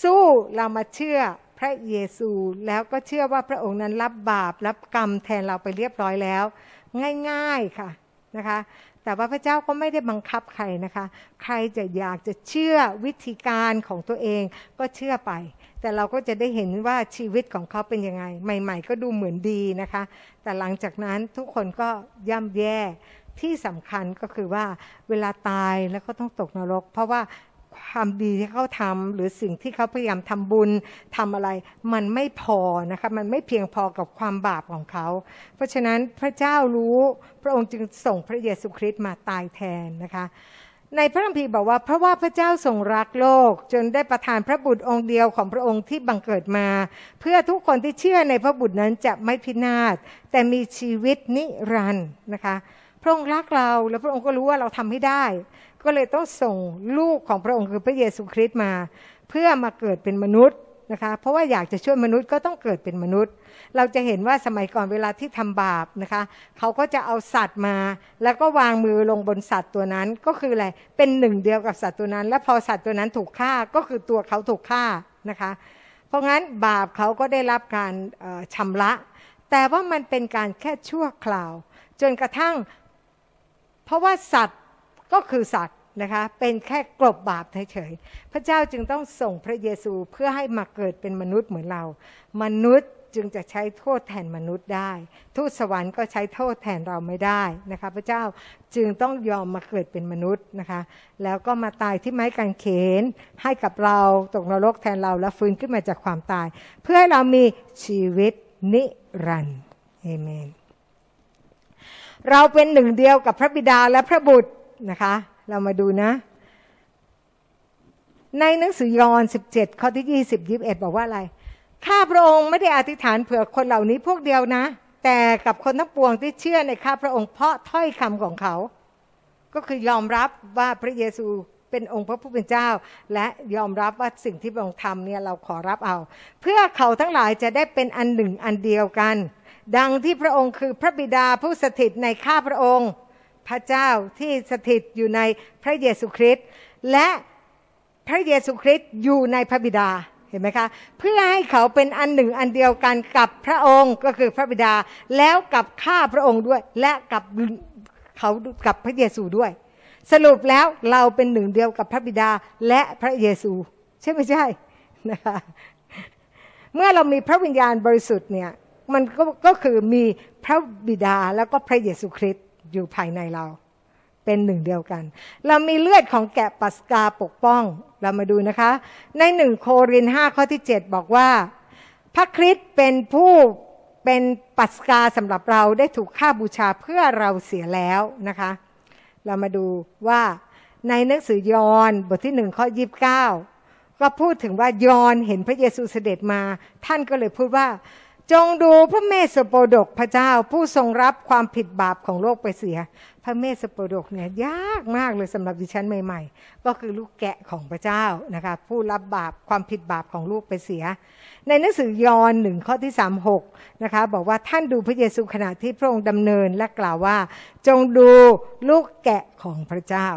สู้เรามาเชื่อ ระเยซู แล้วก็เชื่อว่าพระองค์นั้นรับบาปรับกรรมแทนเราไปเรียบร้อยแล้ว ง่ายๆค่ะนะคะแต่ว่าพระเจ้าก็ไม่ได้บังคับใครนะคะ ใครจะอยากจะเชื่อวิธีการของตัวเองก็เชื่อไป แต่เราก็จะได้เห็นว่าชีวิตของเขาเป็นยังไง ใหม่ ๆ ก็ดูเหมือนดีนะคะ แต่หลังจากนั้นทุกคนก็ย่ำแย่ที่สำคัญก็คือว่าเวลาตายแล้วก็ต้องตกนรก เพราะว่า ความดีที่เขาทำหรือสิ่งที่เขาพยายามทำบุญทำอะไร มันไม่พอนะคะมันไม่เพียงพอกับความบาปของเขา เพราะฉะนั้นพระเจ้ารู้พระองค์จึงส่งพระเยซูคริสต์มาตายแทนนะคะในพระคัมภีร์บอกว่าเพราะว่าพระเจ้าทรงรักโลก จนได้ประทานพระบุตรองค์เดียวของพระองค์ที่บังเกิดมา เพื่อทุกคนที่เชื่อในพระบุตรนั้นจะไม่พินาศแต่มีชีวิตนิรันดร์นะคะ พระองค์รักเราแล้วพระองค์ก็รู้ว่าเราทำไม่ได้ ก็เลยต้องส่งลูกของพระองค์คือพระเยซูคริสต์มา เพื่อมาเกิดเป็นมนุษย์นะคะเพราะว่าอยากจะช่วยมนุษย์ก็ต้องเกิดเป็นมนุษย์ เราจะเห็นว่าสมัยก่อนเวลาที่ทำบาปนะคะเขาก็จะเอาสัตว์มา แล้วก็วางมือลงบนสัตว์ตัวนั้นก็คืออะไรเป็นหนึ่งเดียวกับสัตว์ตัวนั้น และพอสัตว์ตัวนั้นถูกฆ่าก็คือตัวเขาถูกฆ่านะคะเพราะงั้นบาปเขาก็ได้รับการชำระ แต่ว่ามันเป็นการแค่ชั่วคราว จนกระทั่ง เพราะว่าสัตว์ ก็คือสัตว์นะคะเป็นแค่กลบบาปเฉยๆพระเจ้าจึงต้องส่งพระเยซูเพื่อให้มาเกิดเป็นมนุษย์เหมือนเรา มนุษย์จึงจะใช้โทษแทนมนุษย์ได้ ทูตสวรรค์ก็ใช้โทษแทนเราไม่ได้นะคะ พระเจ้าจึงต้องยอมมาเกิดเป็นมนุษย์นะคะ แล้วก็มาตายที่ไม้กางเขนให้กับเราตกนรกแทนเราแล้วฟื้นขึ้นมาจากความตาย เพื่อให้เรามีชีวิตนิรันดร์เอเมน เราเป็นหนึ่งเดียวกับพระบิดาและพระบุตร นะคะ เรามาดูนะ ในหนังสือยอห์น17 ข้อที่ 20 21 บอกว่าอะไร ข้าพระองค์ไม่ได้อธิษฐานเผื่อคนเหล่านี้พวกเดียวนะ แต่กับคนทั้งปวงที่เชื่อในข้าพระองค์เพราะถ้อยคำของเขา ก็คือยอมรับว่าพระเยซูเป็นองค์พระผู้เป็นเจ้า และยอมรับว่าสิ่งที่พระองค์ทำเนี่ยเราขอรับเอา เพื่อเขาทั้งหลายจะได้เป็นอันหนึ่งอันเดียวกัน ดังที่พระองค์คือพระบิดาผู้สถิตในข้าพระองค์ พระเจ้าที่สถิตอยู่ในพระเยซูคริสต์และพระเยซูคริสต์อยู่ในพระบิดาเห็นไหมคะเพื่อให้เขาเป็นอันหนึ่งอันเดียวกันกับพระองค์ก็คือพระบิดาแล้วกับข้าพระองค์ด้วย และกับเขากับพระเยซูด้วย สรุปแล้วเราเป็นหนึ่งเดียวกับพระบิดาและพระเยซู ใช่ไม่ใช่นะคะเมื่อเรามีพระวิญญาณบริสุทธิ์เนี่ยมันก็ก็คือมีพระบิดาแล้วก็พระเยซูคริสต์ อยู่ภายในเรา เป็นหนึ่งเดียวกัน เรามีเลือดของแกะปัสกาปกป้อง เรามาดูนะคะ ในหนึ่งโครินห้าข้อที่7บอกว่า พระคริสต์เป็นผู้เป็นปัสกาสำหรับเราได้ถูกฆ่าบูชาเพื่อเราเสียแล้วนะคะ เรามาดูว่าในหนังสือยอห์นบทที่หนึ่งข้อยีิบเก้าก็พูดถึงว่ายอห์นเห็นพระเยซูเสด็จมา ท่านก็เลยพูดว่า จงดูพระเมสสโปดกพระเจ้าผู้ทรงรับความผิดบาปของโลกไปเสีย พระเมสสโปดกเนี่ยยากมากเลยสำหรับดิฉันใหม่ ๆ ก็คือลูกแกะของพระเจ้านะคะผู้รับบาปความผิดบาปของลูกไปเสีย ในหนังสือยอห์นหนึ่งข้อที่สามหกนะคะบอกว่าท่านดูพระเยซูขณะที่พระองค์ดำเนินและกล่าวว่า จงดูลูกแกะของพระเจ้า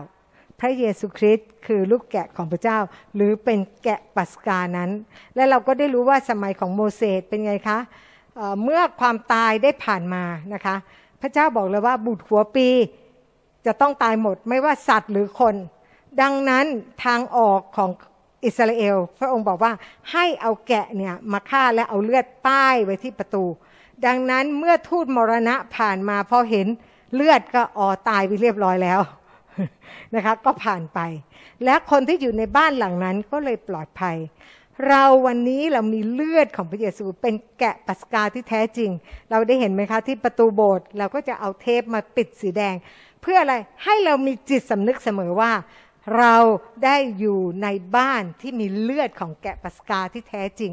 พระเยซูคริสต์คือลูกแกะของพระเจ้า หรือเป็นแกะปัสกานั้น และเราก็ได้รู้ว่าสมัยของโมเสสเป็นไงคะเมื่อความตายได้ผ่านมานะคะ พระเจ้าบอกเลยว่าบุตรหัวปีจะต้องตายหมดไม่ว่าสัตว์หรือคน ดังนั้นทางออกของอิสราเอล พระองค์บอกว่าให้เอาแกะเนี่ยมาฆ่าและเอาเลือดป้ายไว้ที่ประตู ดังนั้นเมื่อทูตมรณะผ่านมาพอเห็นเลือดก็อ๋อตายไปเรียบร้อยแล้ว นะคะก็ผ่านไป และคนที่อยู่ในบ้านหลังนั้นก็เลยปลอดภัย เราวันนี้เรามีเลือดของพระเยซูเป็นแกะปัสกาที่แท้จริง เราได้เห็นไหมคะที่ประตูโบสถ์เราก็จะเอาเทปมาปิดสีแดง เพื่ออะไรให้เรามีจิตสำนึกเสมอว่า เราได้อยู่ในบ้านที่มีเลือดของแกะปัสกาที่แท้จริง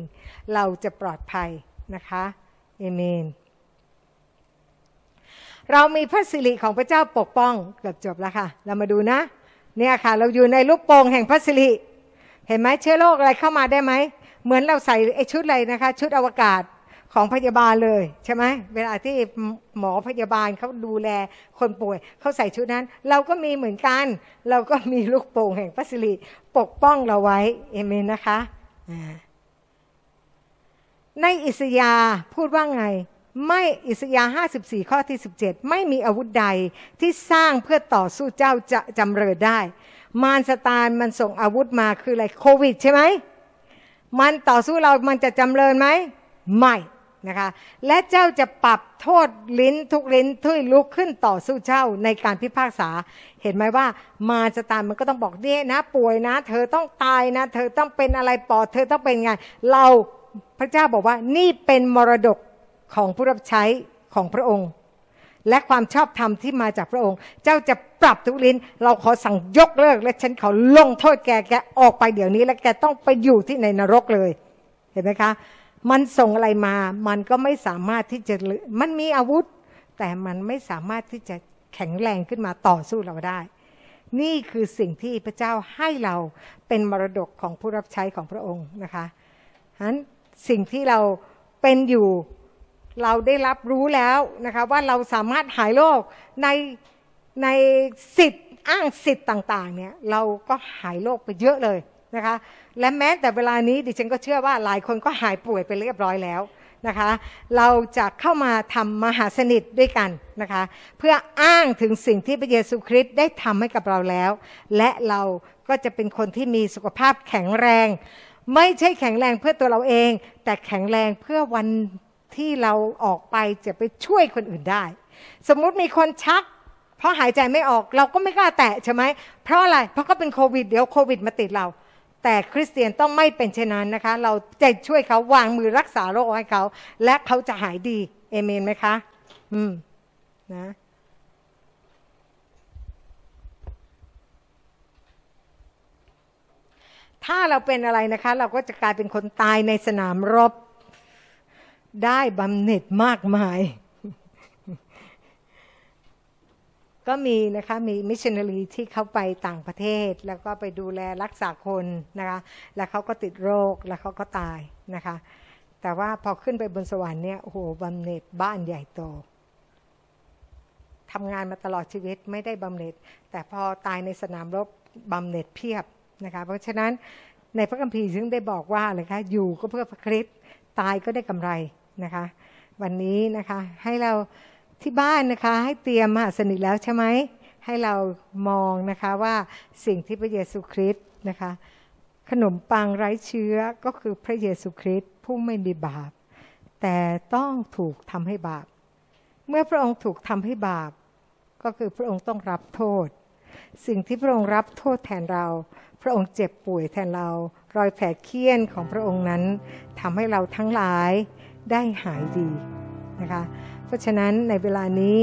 เราจะปลอดภัยนะคะเอเมน เรามีพระสิริของพระเจ้าปกป้องเกือบจบแล้วค่ะ เรามาดูนะ เนี่ยค่ะ เราอยู่ในลูกโป่งแห่งพระสิริ เห็นไหมเชื้อโรคอะไรเข้ามาได้ไหม เหมือนเราใส่ไอชุดอะไรนะคะ ชุดอวกาศของพยาบาลเลยใช่ไหมเวลาที่หมอพยาบาลเขาดูแลคนป่วยเขาใส่ชุดนั้น เราก็มีเหมือนกัน เราก็มีลูกโป่งแห่งพระสิริปกป้องเราไว้เอเมนนะคะในอิสยาพูดว่าไง ไม่อิสยาห้าสิบสี่ข้อที่สิบเจ็ดไม่มีอาวุธใดที่สร้างเพื่อต่อสู้เจ้าจะจำเริญได้ มารสตานมันส่งอาวุธมาคืออะไรโควิดใช่ไหม มันต่อสู้เรามันจะจำเริญไหม ไม่นะคะ และเจ้าจะปรับโทษลิ้นทุกลิ้นทุยลุกขึ้นต่อสู้เจ้าในการพิพากษา เห็นไหมว่า มารสตานมันก็ต้องบอกเนี่ยนะ ป่วยนะ เธอต้องตายนะ เธอต้องเป็นอะไรปอดเธอต้องเป็นไง เราพระเจ้าบอกว่านี่เป็นมรดก ของผู้รับใช้ของพระองค์ และความชอบธรรมที่มาจากพระองค์ เจ้าจะปรับทุกลิ้นเราขอสั่งยกเลิก และฉันขอลงโทษแกแกออกไปเดี๋ยวนี้ และแกต้องไปอยู่ที่ในนรกเลยเห็นไหมคะ มันส่งอะไรมา มันก็ไม่สามารถที่จะมันมีอาวุธ แต่มันไม่สามารถที่จะแข็งแรงขึ้นมาต่อสู้เราได้ นี่คือสิ่งที่พระเจ้าให้เราเป็นมรดกของผู้รับใช้ของพระองค์นะคะฉะนั้นสิ่งที่เราเป็นอยู่ เราได้รับรู้แล้วนะคะว่าเราสามารถหายโรคในในสิทธิ์อ้างสิทธิ์ต่างๆเนี่ยเราก็หายโรคไปเยอะเลยนะคะและแม้แต่เวลานี้ดิฉันก็เชื่อว่าหลายคนก็หายป่วยไปเรียบร้อยแล้วนะคะเราจะเข้ามาทำมหาสนิทด้วยกันนะคะเพื่ออ้างถึงสิ่งที่พระเยซูคริสต์ได้ทำให้กับเราแล้ว และเราก็จะเป็นคนที่มีสุขภาพแข็งแรง ไม่ใช่แข็งแรงเพื่อตัวเราเอง แต่แข็งแรงเพื่อวัน ที่เราออกไปจะไปช่วยคนอื่นได้ สมมุติมีคนชัก เพราะหายใจไม่ออกเราก็ไม่กล้าแตะใช่ไหมเพราะอะไรเพราะเขาเป็นโควิดเดี๋ยวโควิดมาติดเรา แต่คริสเตียนต้องไม่เป็นเช่นนั้นนะคะ เราจะช่วยเขาวางมือรักษาโรคให้เขา และเขาจะหายดีเอเมนไหมคะ อืมนะถ้าเราเป็นอะไรนะคะ เราก็จะกลายเป็นคนตายในสนามรบ ได้บำเหน็จมากมาย ก็มีนะคะมีมิชชันนารีที่เขาไปต่างประเทศ แล้วก็ไปดูแลรักษาคนนะคะ แล้วเขาก็ติดโรคแล้วเขาก็ตายนะคะ แต่ว่าพอขึ้นไปบนสวรรค์เนี่ยโอ้โหบำเหน็จบ้านใหญ่โตทำงานมาตลอดชีวิตไม่ได้บำเหน็จ แต่พอตายในสนามรบบำเหน็จเพียบนะคะเพราะฉะนั้นในพระคัมภีร์ซึ่งได้บอกว่าเลยคะอยู่ก็เพื่อพระคริสต์ตายก็ได้กำไร นะคะ วันนี้นะคะให้เราที่บ้านนะคะ ให้เตรียมมหาสนิทแล้วใช่ไหมให้เรามองนะคะว่าสิ่งที่พระเยซูคริสต์นะคะ ขนมปังไร้เชื้อก็คือพระเยซูคริสต์ผู้ไม่มีบาป แต่ต้องถูกทำให้บาป เมื่อพระองค์ถูกทำให้บาป ก็คือพระองค์ต้องรับโทษ สิ่งที่พระองค์รับโทษแทนเรา พระองค์เจ็บป่วยแทนเรา รอยแผลเคี้ยนของพระองค์นั้นทำให้เราทั้งหลาย ได้หายดีนะคะเพราะฉะนั้นในเวลานี้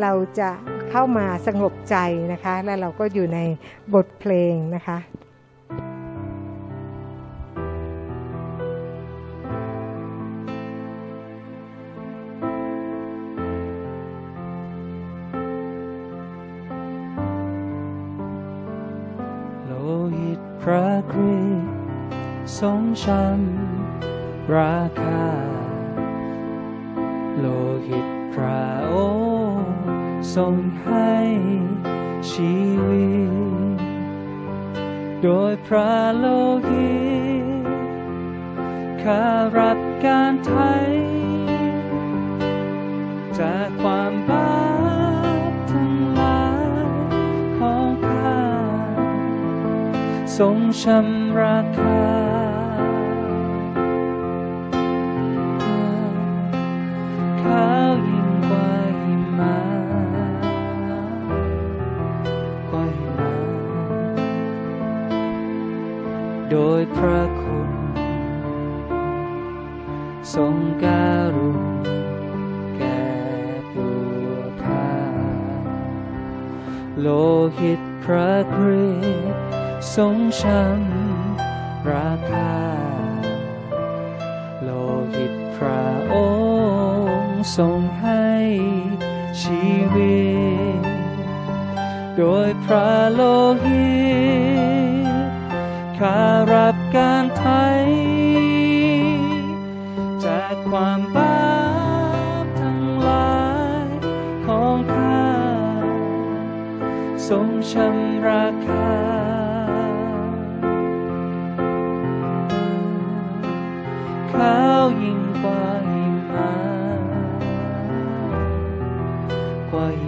เราจะเข้ามาสงบใจนะคะ และเราก็อยู่ในบทเพลงนะคะโลหิตพระคริสต์ทรงช้ำราคา โลหิตพระองค์ทรงให้ชีวิต โดยพระโลหิตข้ารับการไถ่จากความบาปทั้งหลายของข้าทรงชำระคา โดยพระคุณ ทรงการุณแก่ตัวข้าโลหิตพระคริสต์ทรงช้ำราคา โลหิตพระองค์ทรงให้ชีวิต โดยพระโลหิต ข้ารับการไถ่จากความบาปทั้งหลายของข้าทรงชำระคาขาวยิ่งกว่าหิมะกว่าหิ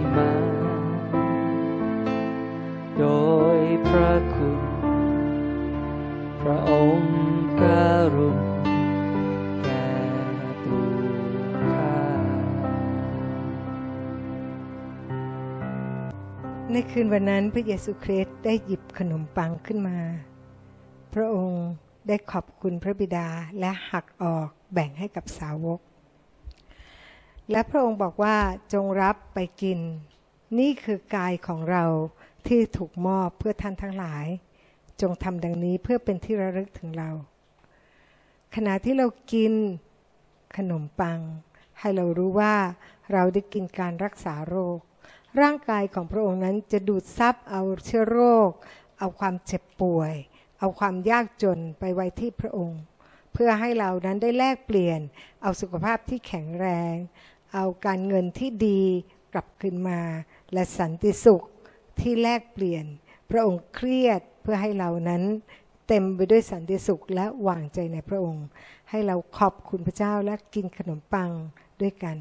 คืนวันนั้นพระเยซูคริสต์ได้หยิบขนมปังขึ้นมา พระองค์ได้ขอบคุณพระบิดาและหักออกแบ่งให้กับสาวก และพระองค์บอกว่าจงรับไปกิน นี่คือกายของเราที่ถูกมอบเพื่อท่านทั้งหลาย จงทำดังนี้เพื่อเป็นที่ระลึกถึงเรา ขณะที่เรากินขนมปัง ให้เรารู้ว่าเราได้กินการรักษาโรค ร่างกายของพระองค์นั้นจะดูดซับเอาเชื้อโรค เอาความเจ็บป่วย เอาความยากจนไปไว้ที่พระองค์ เพื่อให้เรานั้นได้แลกเปลี่ยน เอาสุขภาพที่แข็งแรง เอาการเงินที่ดีกลับคืนมา และสันติสุขที่แลกเปลี่ยน พระองค์เครียดเพื่อให้เรานั้นเต็มไปด้วยสันติสุขและวางใจในพระองค์ ให้เราขอบคุณพระเจ้าและกินขนมปังด้วยกัน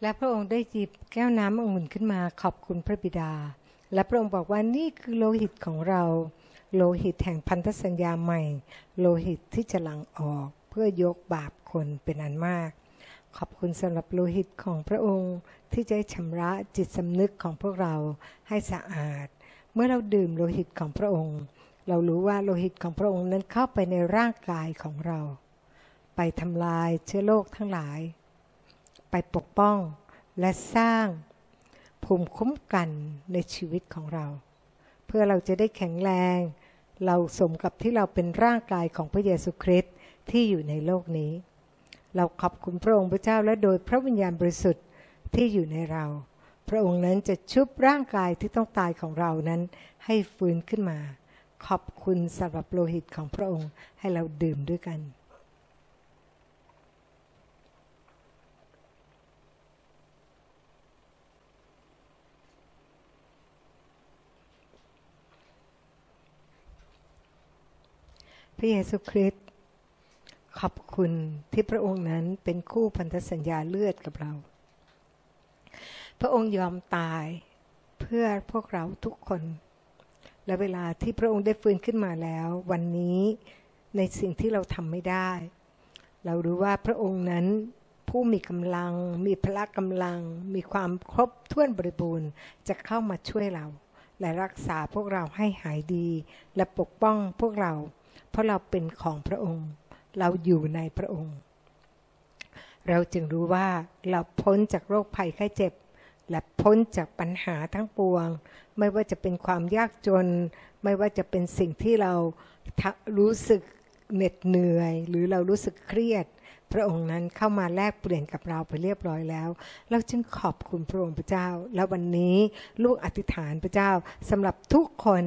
และพระองค์ได้หยิบแก้วน้ำองุ่นขึ้นมาขอบคุณพระบิดา และพระองค์บอกว่านี่คือโลหิตของเรา โลหิตแห่งพันธสัญญาใหม่ โลหิตที่จะหลั่งออกเพื่อยกบาปคนเป็นอันมาก ขอบคุณสำหรับโลหิตของพระองค์ที่จะชำระจิตสำนึกของพวกเราให้สะอาด เมื่อเราดื่มโลหิตของพระองค์ เรารู้ว่าโลหิตของพระองค์นั้นเข้าไปในร่างกายของเรา ไปทำลายเชื้อโรคทั้งหลาย ไปปกป้อง และสร้างภูมิคุ้มกันในชีวิตของเรา เพื่อเราจะได้แข็งแรง เราสมกับที่เราเป็นร่างกายของพระเยซูคริสต์ที่อยู่ในโลกนี้ เราขอบคุณพระองค์พระเจ้าและโดยพระวิญญาณบริสุทธิ์ที่อยู่ในเรา พระองค์นั้นจะชุบร่างกายที่ต้องตายของเรานั้นให้ฟื้นขึ้นมา ขอบคุณสำหรับโลหิตของพระองค์ให้เราดื่มด้วยกัน พระเยซูคริสต์ขอบคุณที่พระองค์นั้นเป็นคู่พันธสัญญาเลือดกับเรา พระองค์ยอมตายเพื่อพวกเราทุกคน และเวลาที่พระองค์ได้ฟื้นขึ้นมาแล้ว วันนี้ในสิ่งที่เราทำไม่ได้ เรารู้ว่าพระองค์นั้นผู้มีกำลัง มีพละกำลัง มีความครบถ้วนบริบูรณ์จะเข้ามาช่วยเรา และรักษาพวกเราให้หายดี และปกป้องพวกเรา ราะเราเป็นของพระองค์ เราอยู่ในพระองค์ เราจึงรู้ว่าเราพ้นจากโรคภัยไข้เจ็บ และพ้นจากปัญหาทั้งปวง ไม่ว่าจะเป็นความยากจน ไม่ว่าจะเป็นสิ่งที่เรารู้สึกเหน็ดเหนื่อย หรือเรารู้สึกเครียด พระองค์นั้นเข้ามาแลกเปลี่ยนกับเราไปเรียบร้อยแล้ว เราจึงขอบคุณพระองค์พระเจ้า และวันนี้ลูกอธิษฐานพระเจ้าสำหรับทุกคน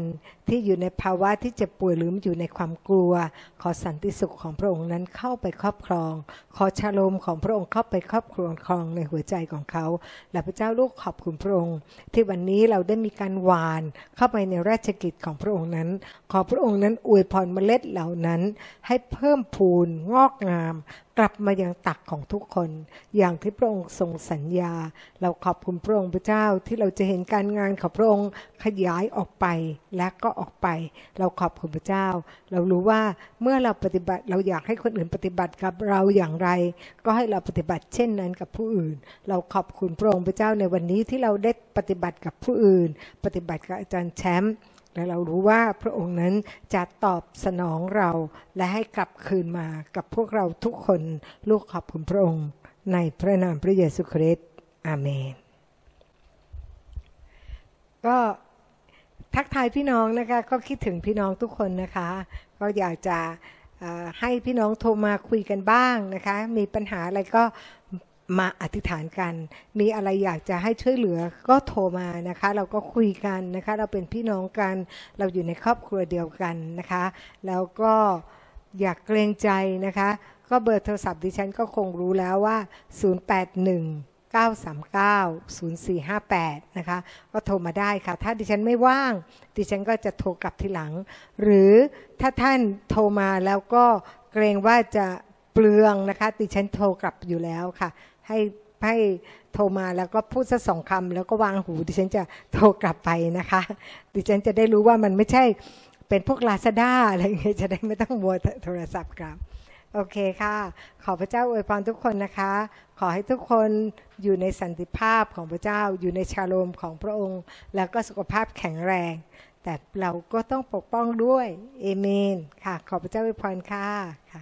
ที่อยู่ในภาวะที่เจ็บป่วยหรืออยู่ในความกลัว ขอสันติสุขของพระองค์นั้นเข้าไปครอบครอง ขอชาโลมของพระองค์เข้าไปครอบครองครองในหัวใจของเขา และพระเจ้าลูกขอบคุณพระองค์ ที่วันนี้เราได้มีการหวานเข้าไปในราชกิจของพระองค์นั้น ขอพระองค์นั้นอวยพรเมล็ดเหล่านั้น ให้เพิ่มพูนงอกงาม กลับมายังตักของทุกคน อย่างที่พระองค์ทรงสัญญา เราขอบคุณพระองค์พระเจ้าที่เราจะเห็นการงานของพระองค์ขยายออกไปและก็ออกไป เราขอบคุณพระเจ้า เรารู้ว่าเมื่อเราปฏิบัติเราอยากให้คนอื่นปฏิบัติกับเราอย่างไร ก็ให้เราปฏิบัติเช่นนั้นกับผู้อื่น เราขอบคุณพระองค์พระเจ้าในวันนี้ที่เราได้ปฏิบัติกับผู้อื่น ปฏิบัติกับอาจารย์แชมป์ และเรารู้ว่าพระองค์นั้นจะตอบสนองเราและให้กลับคืนมากับพวกเราทุกคนลูกขอบคุณพระองค์ ในพระนามพระเยซูคริสต์อาเมน ก็ทักทายพี่น้องนะคะ ก็คิดถึงพี่น้องทุกคนนะคะ ก็อยากจะให้พี่น้องโทรมาคุยกันบ้างนะคะ มีปัญหาอะไรก็ มาอธิษฐานกัน มีอะไรอยากจะให้ช่วยเหลือก็โทรมานะคะ เราก็คุยกันนะคะ เราเป็นพี่น้องกัน เราอยู่ในครอบครัวเดียวกันนะคะ แล้วก็อยากเกรงใจนะคะ ก็เบอร์โทรศัพท์ดิฉันก็คงรู้แล้วว่า 081 939 0458 นะคะ ก็โทรมาได้ค่ะ ถ้าดิฉันไม่ว่าง ดิฉันก็จะโทรกลับทีหลัง หรือถ้าท่านโทรมาแล้วก็เกรงว่าจะเปลืองนะคะ ดิฉันโทรกลับอยู่แล้วค่ะ ให้ให้โทรมาแล้วก็พูดสักสองคำแล้วก็วางหู ดิฉันจะโทรกลับไปนะคะ ดิฉันจะได้รู้ว่ามันไม่ใช่เป็นพวกลาซาด้าอะไรอย่างเงี้ยจะได้ไม่ต้องมัวโทรศัพท์กลับ โอเคค่ะ ขอพระเจ้าอวยพรทุกคนนะคะ ขอให้ทุกคนอยู่ในสันติภาพของพระเจ้า อยู่ในชาโลมของพระองค์ แล้วก็สุขภาพแข็งแรง แต่เราก็ต้องปกป้องด้วย เอเมน ค่ะ ขอพระเจ้าอวยพรค่ะค่ะ